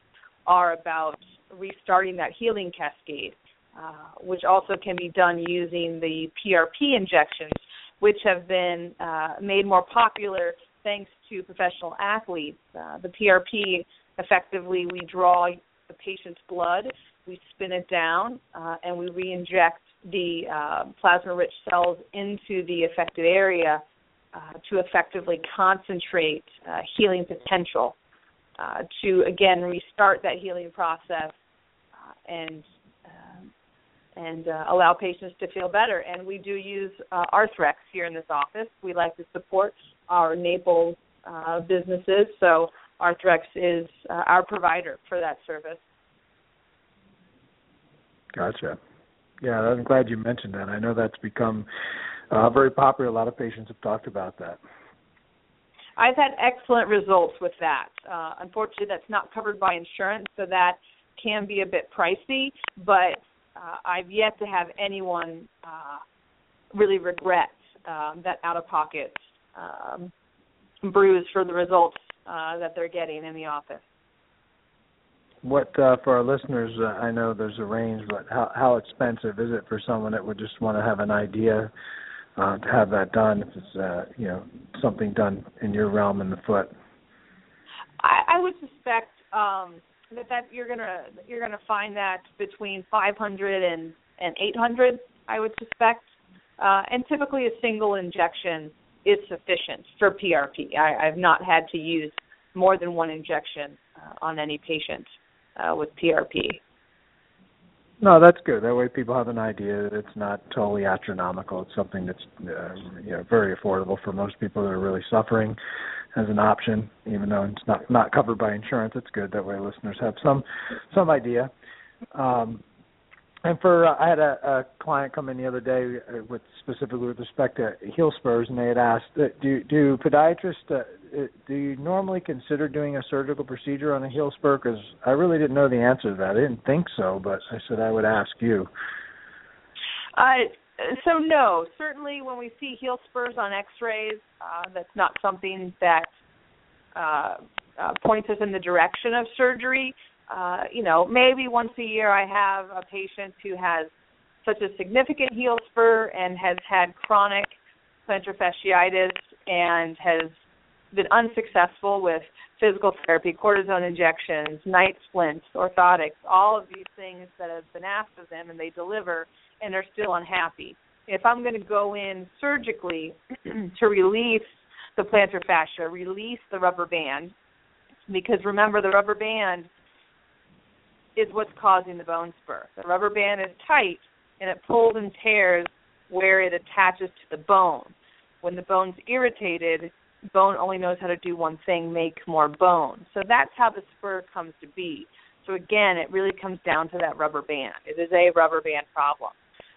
are about restarting that healing cascade, uh, which also can be done using the PRP injections, which have been uh, made more popular thanks to professional athletes. Uh, the PRP effectively, we draw the patient's blood, we spin it down, uh, and we re-inject the uh, plasma-rich cells into the affected area uh, to effectively concentrate uh, healing potential to again restart that healing process uh, and and allow patients to feel better. And we do use Arthrex here in this office. We like to support our Naples uh, businesses. So Arthrex is uh, our provider for that service. Gotcha. Yeah, I'm glad you mentioned that. I know that's become uh, very popular. A lot of patients have talked about that. I've had excellent results with that. Uh, unfortunately, that's not covered by insurance, so that can be a bit pricey. But uh, I've yet to have anyone uh, really regret um, that out-of-pocket um, bruise for the results uh, that they're getting in the office. What uh, for our listeners? Uh, I know there's a range, but how how expensive is it for someone that would just want to have an idea uh, to have that done? If it's uh, you know something done in your realm in the foot. I, I would suspect um, that that you're gonna you're gonna find that between 500 and and 800. I would suspect, uh, and typically a single injection is sufficient for PRP. I, I've not had to use more than one injection uh, on any patient uh, with PRP. No, that's good. That way, people have an idea that it's not totally astronomical. It's something that's uh, you know very affordable for most people that are really suffering as an option, even though it's not not covered by insurance. It's good that way listeners have some some idea. Um, and for uh, I had a, a client come in the other day uh, with specifically with respect to heel spurs, and they had asked, uh, do do podiatrists uh, uh, do you normally consider doing a surgical procedure on a heel spur? Because I really didn't know the answer to that. I didn't think so, but I said I would ask you. Uh, so no, certainly when we see heel spurs on X-rays, uh, that's not something that uh, uh, points us in the direction of surgery. Uh, you know, maybe once a year I have a patient who has such a significant heel spur and has had chronic plantar fasciitis and has been unsuccessful with physical therapy, cortisone injections, night splints, orthotics, all of these things that have been asked of them and they deliver and are still unhappy. If I'm going to go in surgically to release the plantar fascia, release the rubber band, because remember the rubber band is what's causing the bone spur. The rubber band is tight and it pulls and tears where it attaches to the bone. When the bone's irritated, bone only knows how to do one thing, make more bone. So that's how the spur comes to be. So again, it really comes down to that rubber band. It is a rubber band problem.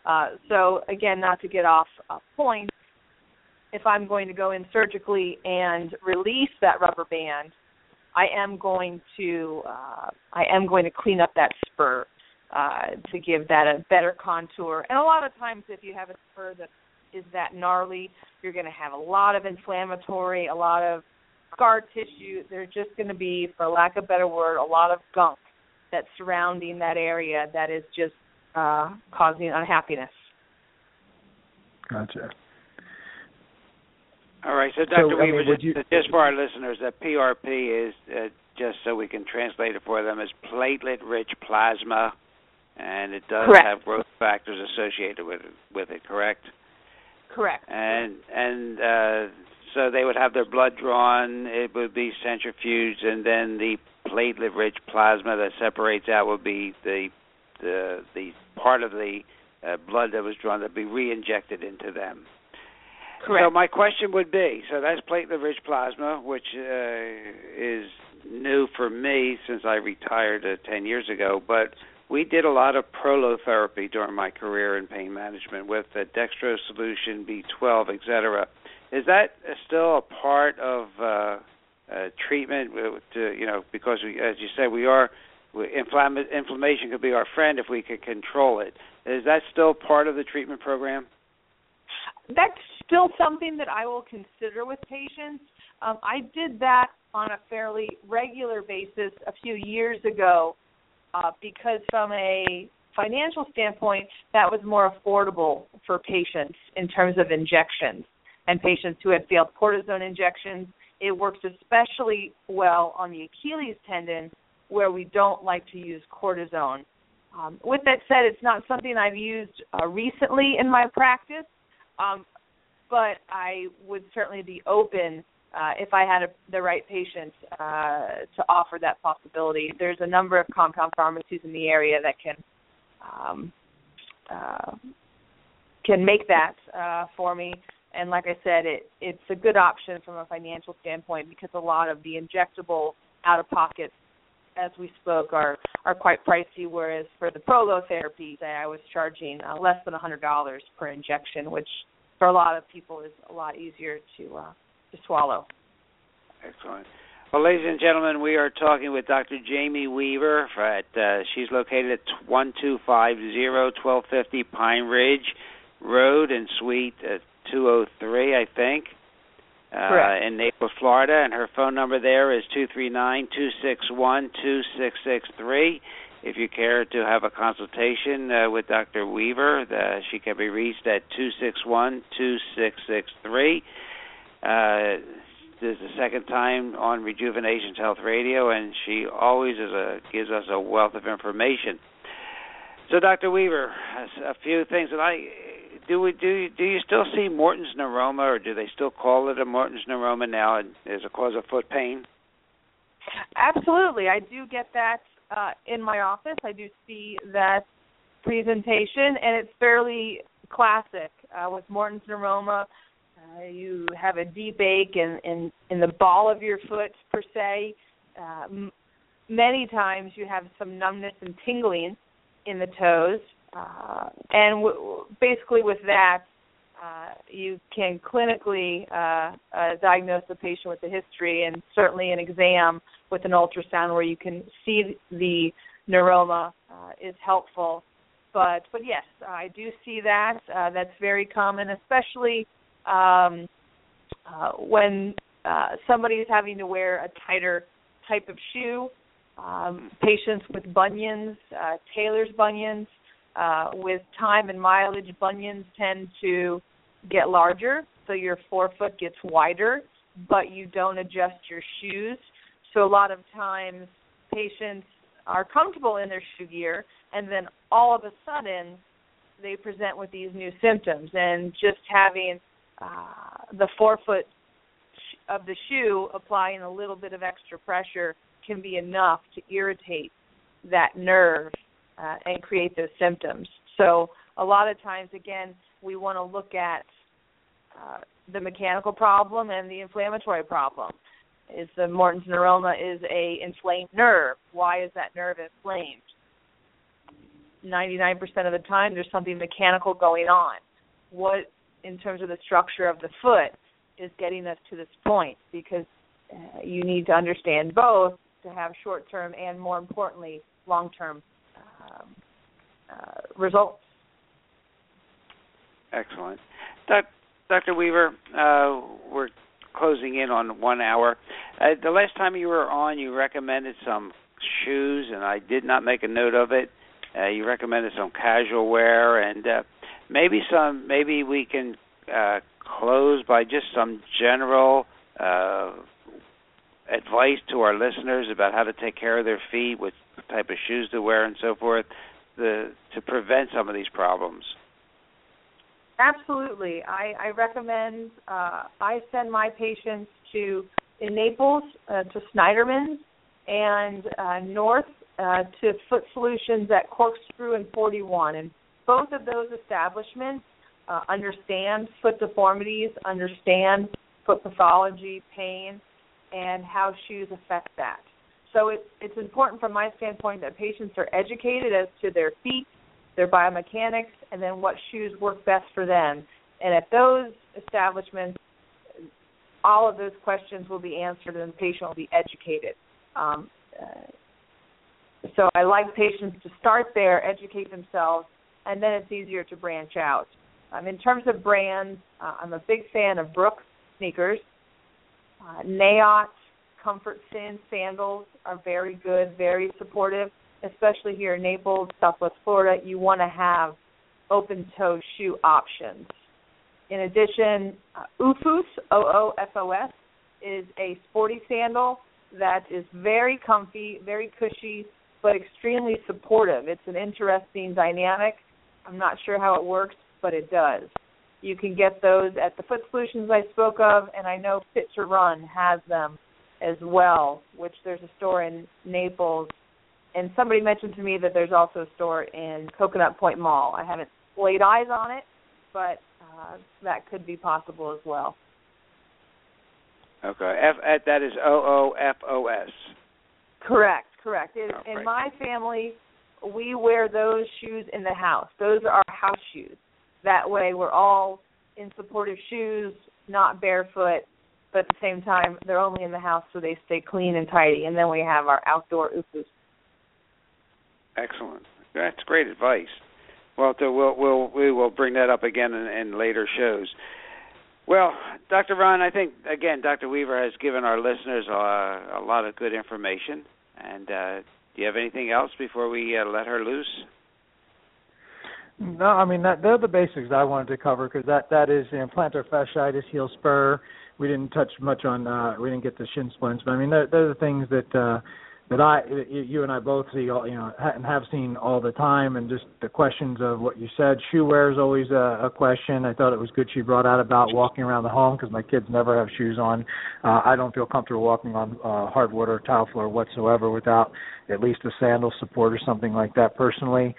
Uh, so again, not to get off a point, if I'm going to go in surgically and release that rubber band, I am going to uh, I am going to clean up that spur uh, to give that a better contour. And a lot of times, if you have a spur that is that gnarly, you're going to have a lot of inflammatory, a lot of scar tissue. There's just going to be, for lack of a better word, a lot of gunk that's surrounding that area that is just uh, causing unhappiness. Gotcha. All right, so Dr. So, I Weaver, mean, just, you- just for our listeners, that PRP is uh, just so we can translate it for them is platelet-rich plasma, and it does Correct. have growth factors associated with it, with it, correct? Correct. And and uh, so they would have their blood drawn. It would be centrifuged, and then the platelet-rich plasma that separates out would be the the the part of the uh, blood that was drawn that would be re-injected into them. Correct. So my question would be, so that's platelet-rich plasma, which uh, is new for me since I retired uh, 10 years ago, but we did a lot of prolotherapy during my career in pain management with the dextrose solution, B12, et cetera. Is that still a part of uh, uh, treatment? uh, To, you know, because we, as you said, we are inflammation could be our friend if we could control it. Is that still part of the treatment program? that's still something that I will consider with patients. Um, I did that on a fairly regular basis a few years ago uh, because, from a financial standpoint, that was more affordable for patients in terms of injections and patients who had failed cortisone injections. It works especially well on the Achilles tendon where we don't like to use cortisone. Um, with that said, it's not something I've used uh, recently in my practice. Um, but I would certainly be open uh, if I had a, the right patient uh, to offer that possibility. There's a number of compound pharmacies in the area that can um, uh, can make that uh, for me. And like I said, it it's a good option from a financial standpoint because a lot of the injectable out of pocket as we spoke are are quite pricey whereas for the prolotherapy I was charging uh, less than a $100 per injection which for a lot of people is a lot easier to uh, to swallow. Excellent. Well, ladies and gentlemen, we are talking with Dr. Jamie Weaver. At uh, she's located at 1250 1250 Pine Ridge Road in Suite uh, 203, I think, uh, in Naples, Florida. And her phone number there is two three nine two six one two six six three. If you care to have a consultation uh, with Dr. Weaver, the, she can be reached at two six one two six six three. Uh, this is the second time on Rejuvenations Health Radio, and she always is a gives us a wealth of information. So, Dr. Weaver, a few things that I do. We do. you, Do you still see Morton's neuroma, or do they still call it a Morton's neuroma now as a cause of foot pain? Absolutely, I do get that uh, in my office. I do see that presentation, and it's fairly classic uh, with Morton's neuroma. Uh, you have a deep ache in, in in the ball of your foot per se. Uh, m- many times you have some numbness and tingling in the toes, uh, and w- basically with that, uh, you can clinically uh, uh, diagnose the patient with a history and certainly an exam with an ultrasound where you can see the neuroma uh, is helpful. But but yes, I do see that. Uh, that's very common, especially um, uh, when uh, somebody is having to wear a tighter type of shoe. Um, patients with bunions, uh, Taylor's bunions, uh, with time and mileage, bunions tend to get larger, so your forefoot gets wider, but you don't adjust your shoes. So a lot of times patients are comfortable in their shoe gear, and then all of a sudden they present with these new symptoms. And just having uh, the forefoot of the shoe applying a little bit of extra pressure can be enough to irritate that nerve uh, and create those symptoms. So a lot of times, again, we want to look at uh, the mechanical problem and the inflammatory problem. Is the Morton's neuroma is a inflamed nerve? Why is that nerve inflamed? 99% of the time, there's something mechanical going on. What, in terms of the structure of the foot, is getting us to this point? Because uh, you need to understand both to have short-term and, more importantly, long-term uh, results. Excellent. Dr. Weaver, uh, we're closing in on one hour. Uh, the last time you were on, you recommended some shoes, and I did not make a note of it. Uh, you recommended some casual wear, and uh, maybe some. Maybe we can uh, close by just some general uh, advice to our listeners about how to take care of their feet, what type of shoes to wear, and so forth, the, to prevent some of these problems. Absolutely. I, I recommend, uh, I send my patients to, in Naples, uh, to Snyderman's, and uh, north uh, to Foot Solutions at Corkscrew and 41. And both of those establishments uh, understand foot deformities, understand foot pathology, pain, and how shoes affect that. So it's it's important from my standpoint that patients are educated as to their feet, their biomechanics, and then what shoes work best for them. And at those establishments, all of those questions will be answered and the patient will be educated. Um, uh, so I like patients to start there, educate themselves, and then it's easier to branch out. Um, in terms of brands, uh, I'm a big fan of Brooks sneakers. Uh, Naot Comfort Sin sandals are very good, very supportive, especially here in Naples, Southwest Florida. You want to have open toe shoe options. In addition, uh, OOFOS, O-O-F-O-S, is a sporty sandal that is very comfy, very cushy, but extremely supportive. It's an interesting dynamic. I'm not sure how it works, but it does. You can get those at the Foot Solutions I spoke of, and I know Fit to Run has them as well, which there's a store in Naples. And somebody mentioned to me that there's also a store in Coconut Point Mall. I haven't laid eyes on it, but uh, that could be possible as well. Okay, F, that is O O F O S. Correct, correct. In, oh, in my family, we wear those shoes in the house. Those are our house shoes. That way, we're all in supportive shoes, not barefoot, but at the same time, they're only in the house so they stay clean and tidy. And then we have our outdoor OOFOS. Excellent. That's great advice. Well, we'll we'll we will bring that up again in, in later shows. Well, Dr. Ron, I think again, Dr. Weaver has given our listeners a, a lot of good information. And uh, do you have anything else before we uh, let her loose? No, I mean that they're the basics I wanted to cover because that that is you know, plantar fasciitis, heel spur. We didn't touch much on uh, we didn't get the shin splints, but I mean they're, they're the things that uh, that I you and I both see all you know and have seen all the time, and just the questions of what you said. Shoe wear is always a, a question. I thought it was good she brought out about walking around the home because my kids never have shoes on. Uh, I don't feel comfortable walking on uh, hardwood or tile floor whatsoever without at least a sandal support or something like that personally.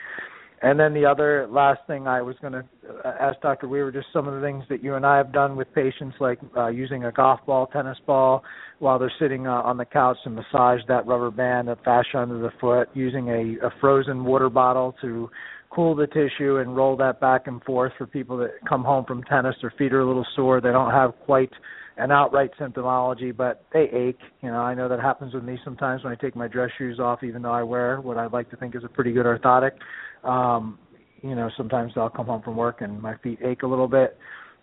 And then the other last thing I was going to uh, ask Dr. Weaver just some of the things that you and I have done with patients, like uh, using a golf ball, tennis ball, while they're sitting uh, on the couch to massage that rubber band, that fascia under the foot, using a, a frozen water bottle to cool the tissue and roll that back and forth for people that come home from tennis. Their feet are a little sore. They don't have quite an outright symptomology, but they ache. You know, I know that happens with me sometimes when I take my dress shoes off, even though I wear what I'd like to think is a pretty good orthotic. Um, you know, sometimes I'll come home from work and my feet ache a little bit.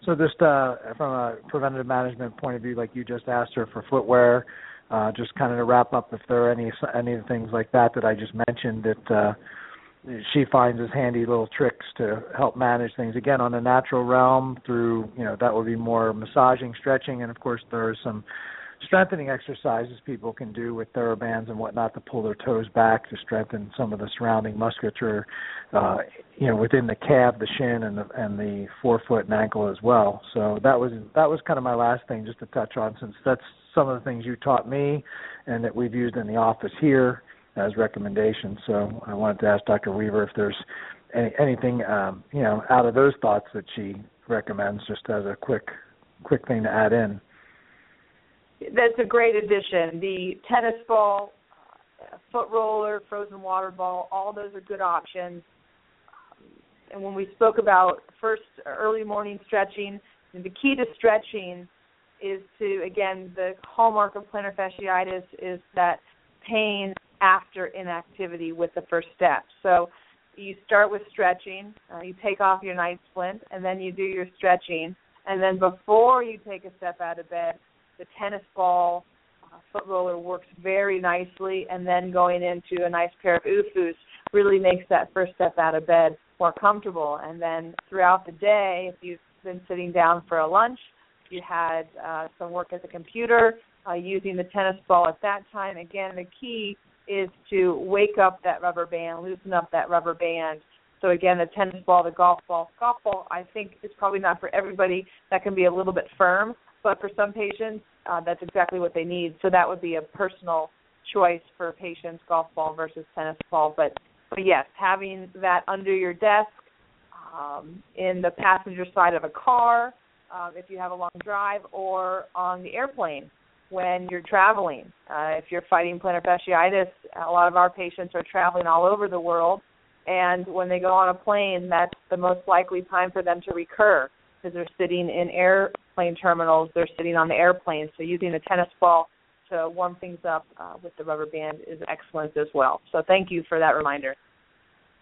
So just uh, from a preventative management point of view, like you just asked her for footwear, uh, just kind of to wrap up, if there are any any things like that that I just mentioned that uh, she finds as handy little tricks to help manage things. Again, on the natural realm, through you know that would be more massaging, stretching, and of course there are some strengthening exercises people can do with therabands and whatnot to pull their toes back to strengthen some of the surrounding musculature, uh, you know, within the calf, the shin, and the and the forefoot and ankle as well. So that was that was kind of my last thing just to touch on, since that's some of the things you taught me, and that we've used in the office here as recommendations. So I wanted to ask Dr. Weaver if there's any, anything um, you know out of those thoughts that she recommends, just as a quick quick thing to add in. That's a great addition. The tennis ball, foot roller, frozen water ball, all those are good options. And when we spoke about first early morning stretching, the key to stretching is to again the hallmark of plantar fasciitis is that pain after inactivity with the first step. So you start with stretching, uh, you take off your night splint, and then you do your stretching, and then before you take a step out of bed, the tennis ball uh, foot roller works very nicely, and then going into a nice pair of OOFOS really makes that first step out of bed more comfortable. And then throughout the day, if you've been sitting down for a lunch, you had uh, some work at the computer, uh, using the tennis ball at that time. Again, the key is to wake up that rubber band, loosen up that rubber band. So again, the tennis ball, the golf ball. Golf ball, I think, is probably not for everybody. That can be a little bit firm but for some patients, uh, that's exactly what they need. So that would be a personal choice for patients, golf ball versus tennis ball. But, but yes, having that under your desk, um, in the passenger side of a car, um, if you have a long drive, or on the airplane when you're traveling. Uh, if you're fighting plantar fasciitis, a lot of our patients are traveling all over the world, and when they go on a plane, that's the most likely time for them to recur because they're sitting in airplane terminals, they're sitting on the airplane. So using the tennis ball to warm things up uh, with the rubber band is excellent as well. So thank you for that reminder.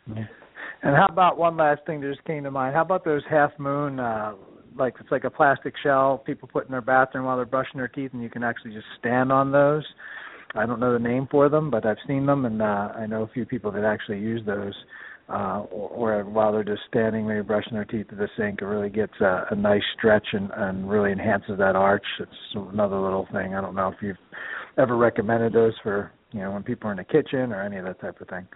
And how about one last thing that just came to mind? How about those half moon, uh, like it's like a plastic shell people put in their bathroom while they're brushing their teeth, and you can actually just stand on those. I don't know the name for them, but I've seen them, and uh, I know a few people that actually use those or, or while they're just standing, maybe brushing their teeth at the sink, it really gets a, a nice stretch and, and really enhances that arch. It's another little thing. I don't know if you've ever recommended those for you know when people are in the kitchen or any of that type of thing.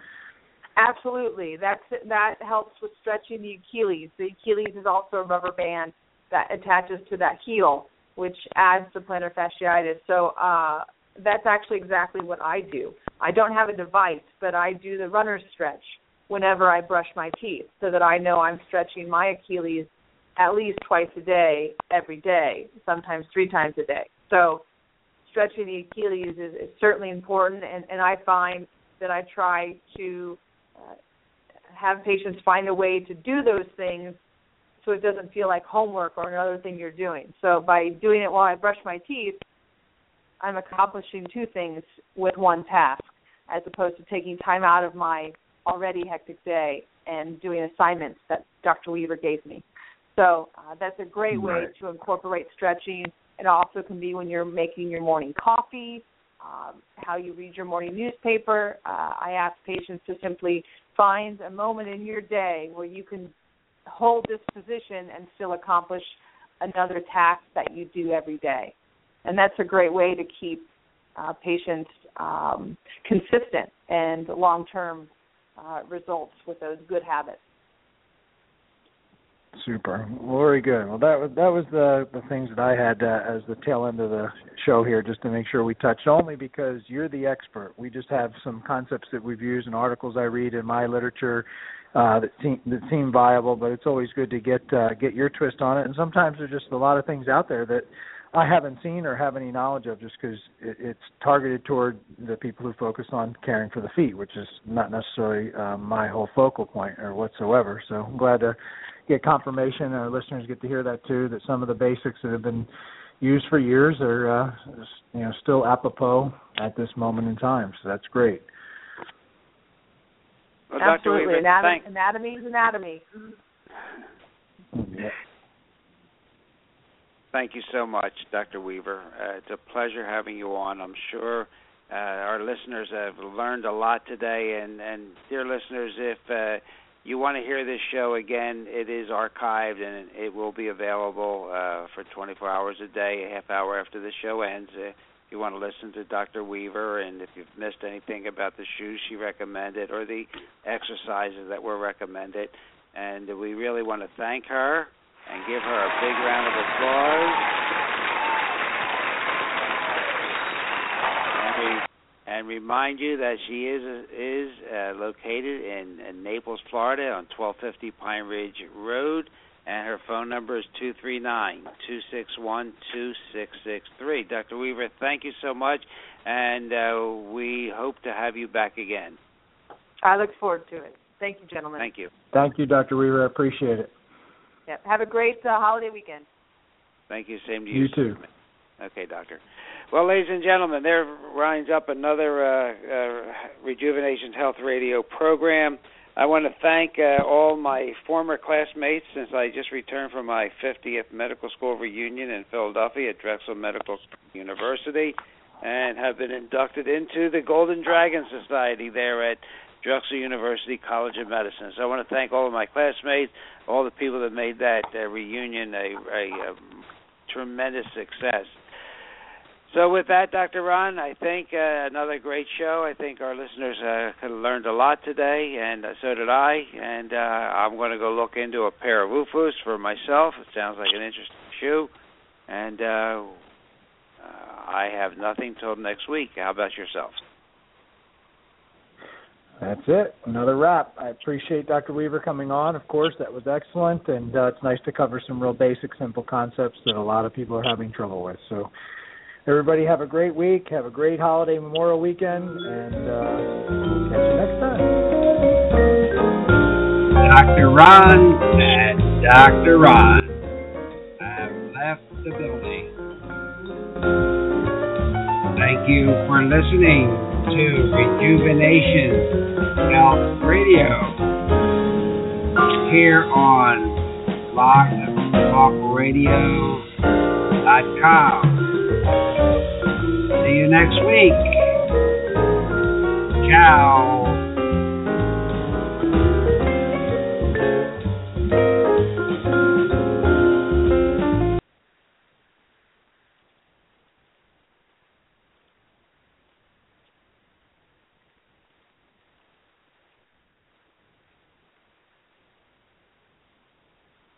Absolutely, that's that helps with stretching the Achilles. The Achilles is also a rubber band that attaches to that heel, which adds to plantar fasciitis. So uh, that's actually exactly what I do. I don't have a device, but I do the runner's stretch whenever I brush my teeth so that I know I'm stretching my Achilles at least twice a day, every day, sometimes three times a day. So stretching the Achilles is, is certainly important, and, and I find that I try to uh, have patients find a way to do those things so it doesn't feel like homework or another thing you're doing. So by doing it while I brush my teeth, I'm accomplishing two things with one task, as opposed to taking time out of my already hectic day and doing assignments that Dr. Weaver gave me. So uh, that's a great right. way to incorporate stretching. It also can be when you're making your morning coffee, um, how you read your morning newspaper. Uh, I ask patients to simply find a moment in your day where you can hold this position and still accomplish another task that you do every day. And that's a great way to keep uh, patients um, consistent and long term uh, results with those good habits. Super, very good. Well, that was that was the the things that I had uh, as the tail end of the show here, just to make sure we touched. Only because you're the expert. We just have some concepts that we've used in articles I read in my literature uh, that seem that seem viable, but it's always good to get uh, get your twist on it. And sometimes there's just a lot of things out there that I haven't seen or have any knowledge of, just because it, it's targeted toward the people who focus on caring for the feet, which is not necessarily uh, my whole focal point or whatsoever. So I'm glad to get confirmation. Our listeners get to hear that too. That some of the basics that have been used for years are, uh, you know, still apropos at this moment in time. So that's great. Well, Dr. Absolutely, Weaver, anatomy, anatomy is anatomy. Yeah. Thank you so much, Dr. Weaver. Uh, it's a pleasure having you on. I'm sure uh, our listeners have learned a lot today. And, and dear listeners, if uh, you want to hear this show again, it is archived and it will be available uh, for 24 hours a day, a half hour after the show ends. Uh, if you want to listen to Dr. Weaver, and if you've missed anything about the shoes she recommended or the exercises that were recommended, and we really want to thank her and give her a big round of applause. And, we, and remind you that she is is uh, located in, in Naples, Florida, on 1250 Pine Ridge Road and her phone number is two three nine two six one two six six three. Dr. Weaver, thank you so much, and uh, we hope to have you back again. I look forward to it. Thank you, gentlemen. Thank you. Thank you, Dr. Weaver. I appreciate it. Yep. Have a great uh, holiday weekend. Thank you. Same to you. You too. Okay, doctor. Well, ladies and gentlemen, there winds up another uh, uh, Rejuvenations Health Radio program. I want to thank uh, all my former classmates since I just returned from my 50th medical school reunion in Philadelphia at Drexel Medical University and have been inducted into the Golden Dragon Society there at Drexel University College of Medicine. So I want to thank all of my classmates, all the people that made that uh, reunion a, a, a tremendous success. So with that, Dr. Ron, I think uh, another great show. I think our listeners uh, learned a lot today, and uh, so did I. And uh, I'm going to go look into a pair of OOFOS for myself. It sounds like an interesting shoe. And uh, uh, I have nothing till next week. How about yourself? That's it. Another wrap. I appreciate Dr. Weaver coming on. Of course, that was excellent, and uh, it's nice to cover some real basic, simple concepts that a lot of people are having trouble with. So. Everybody have a great week. Have a great holiday Memorial weekend, and uh, catch you next time. Dr. Ron Dr. Ron I've left the building. Thank you for listening to Rejuvenation Health Radio here on blogtalkradio.com. See you next week. Ciao.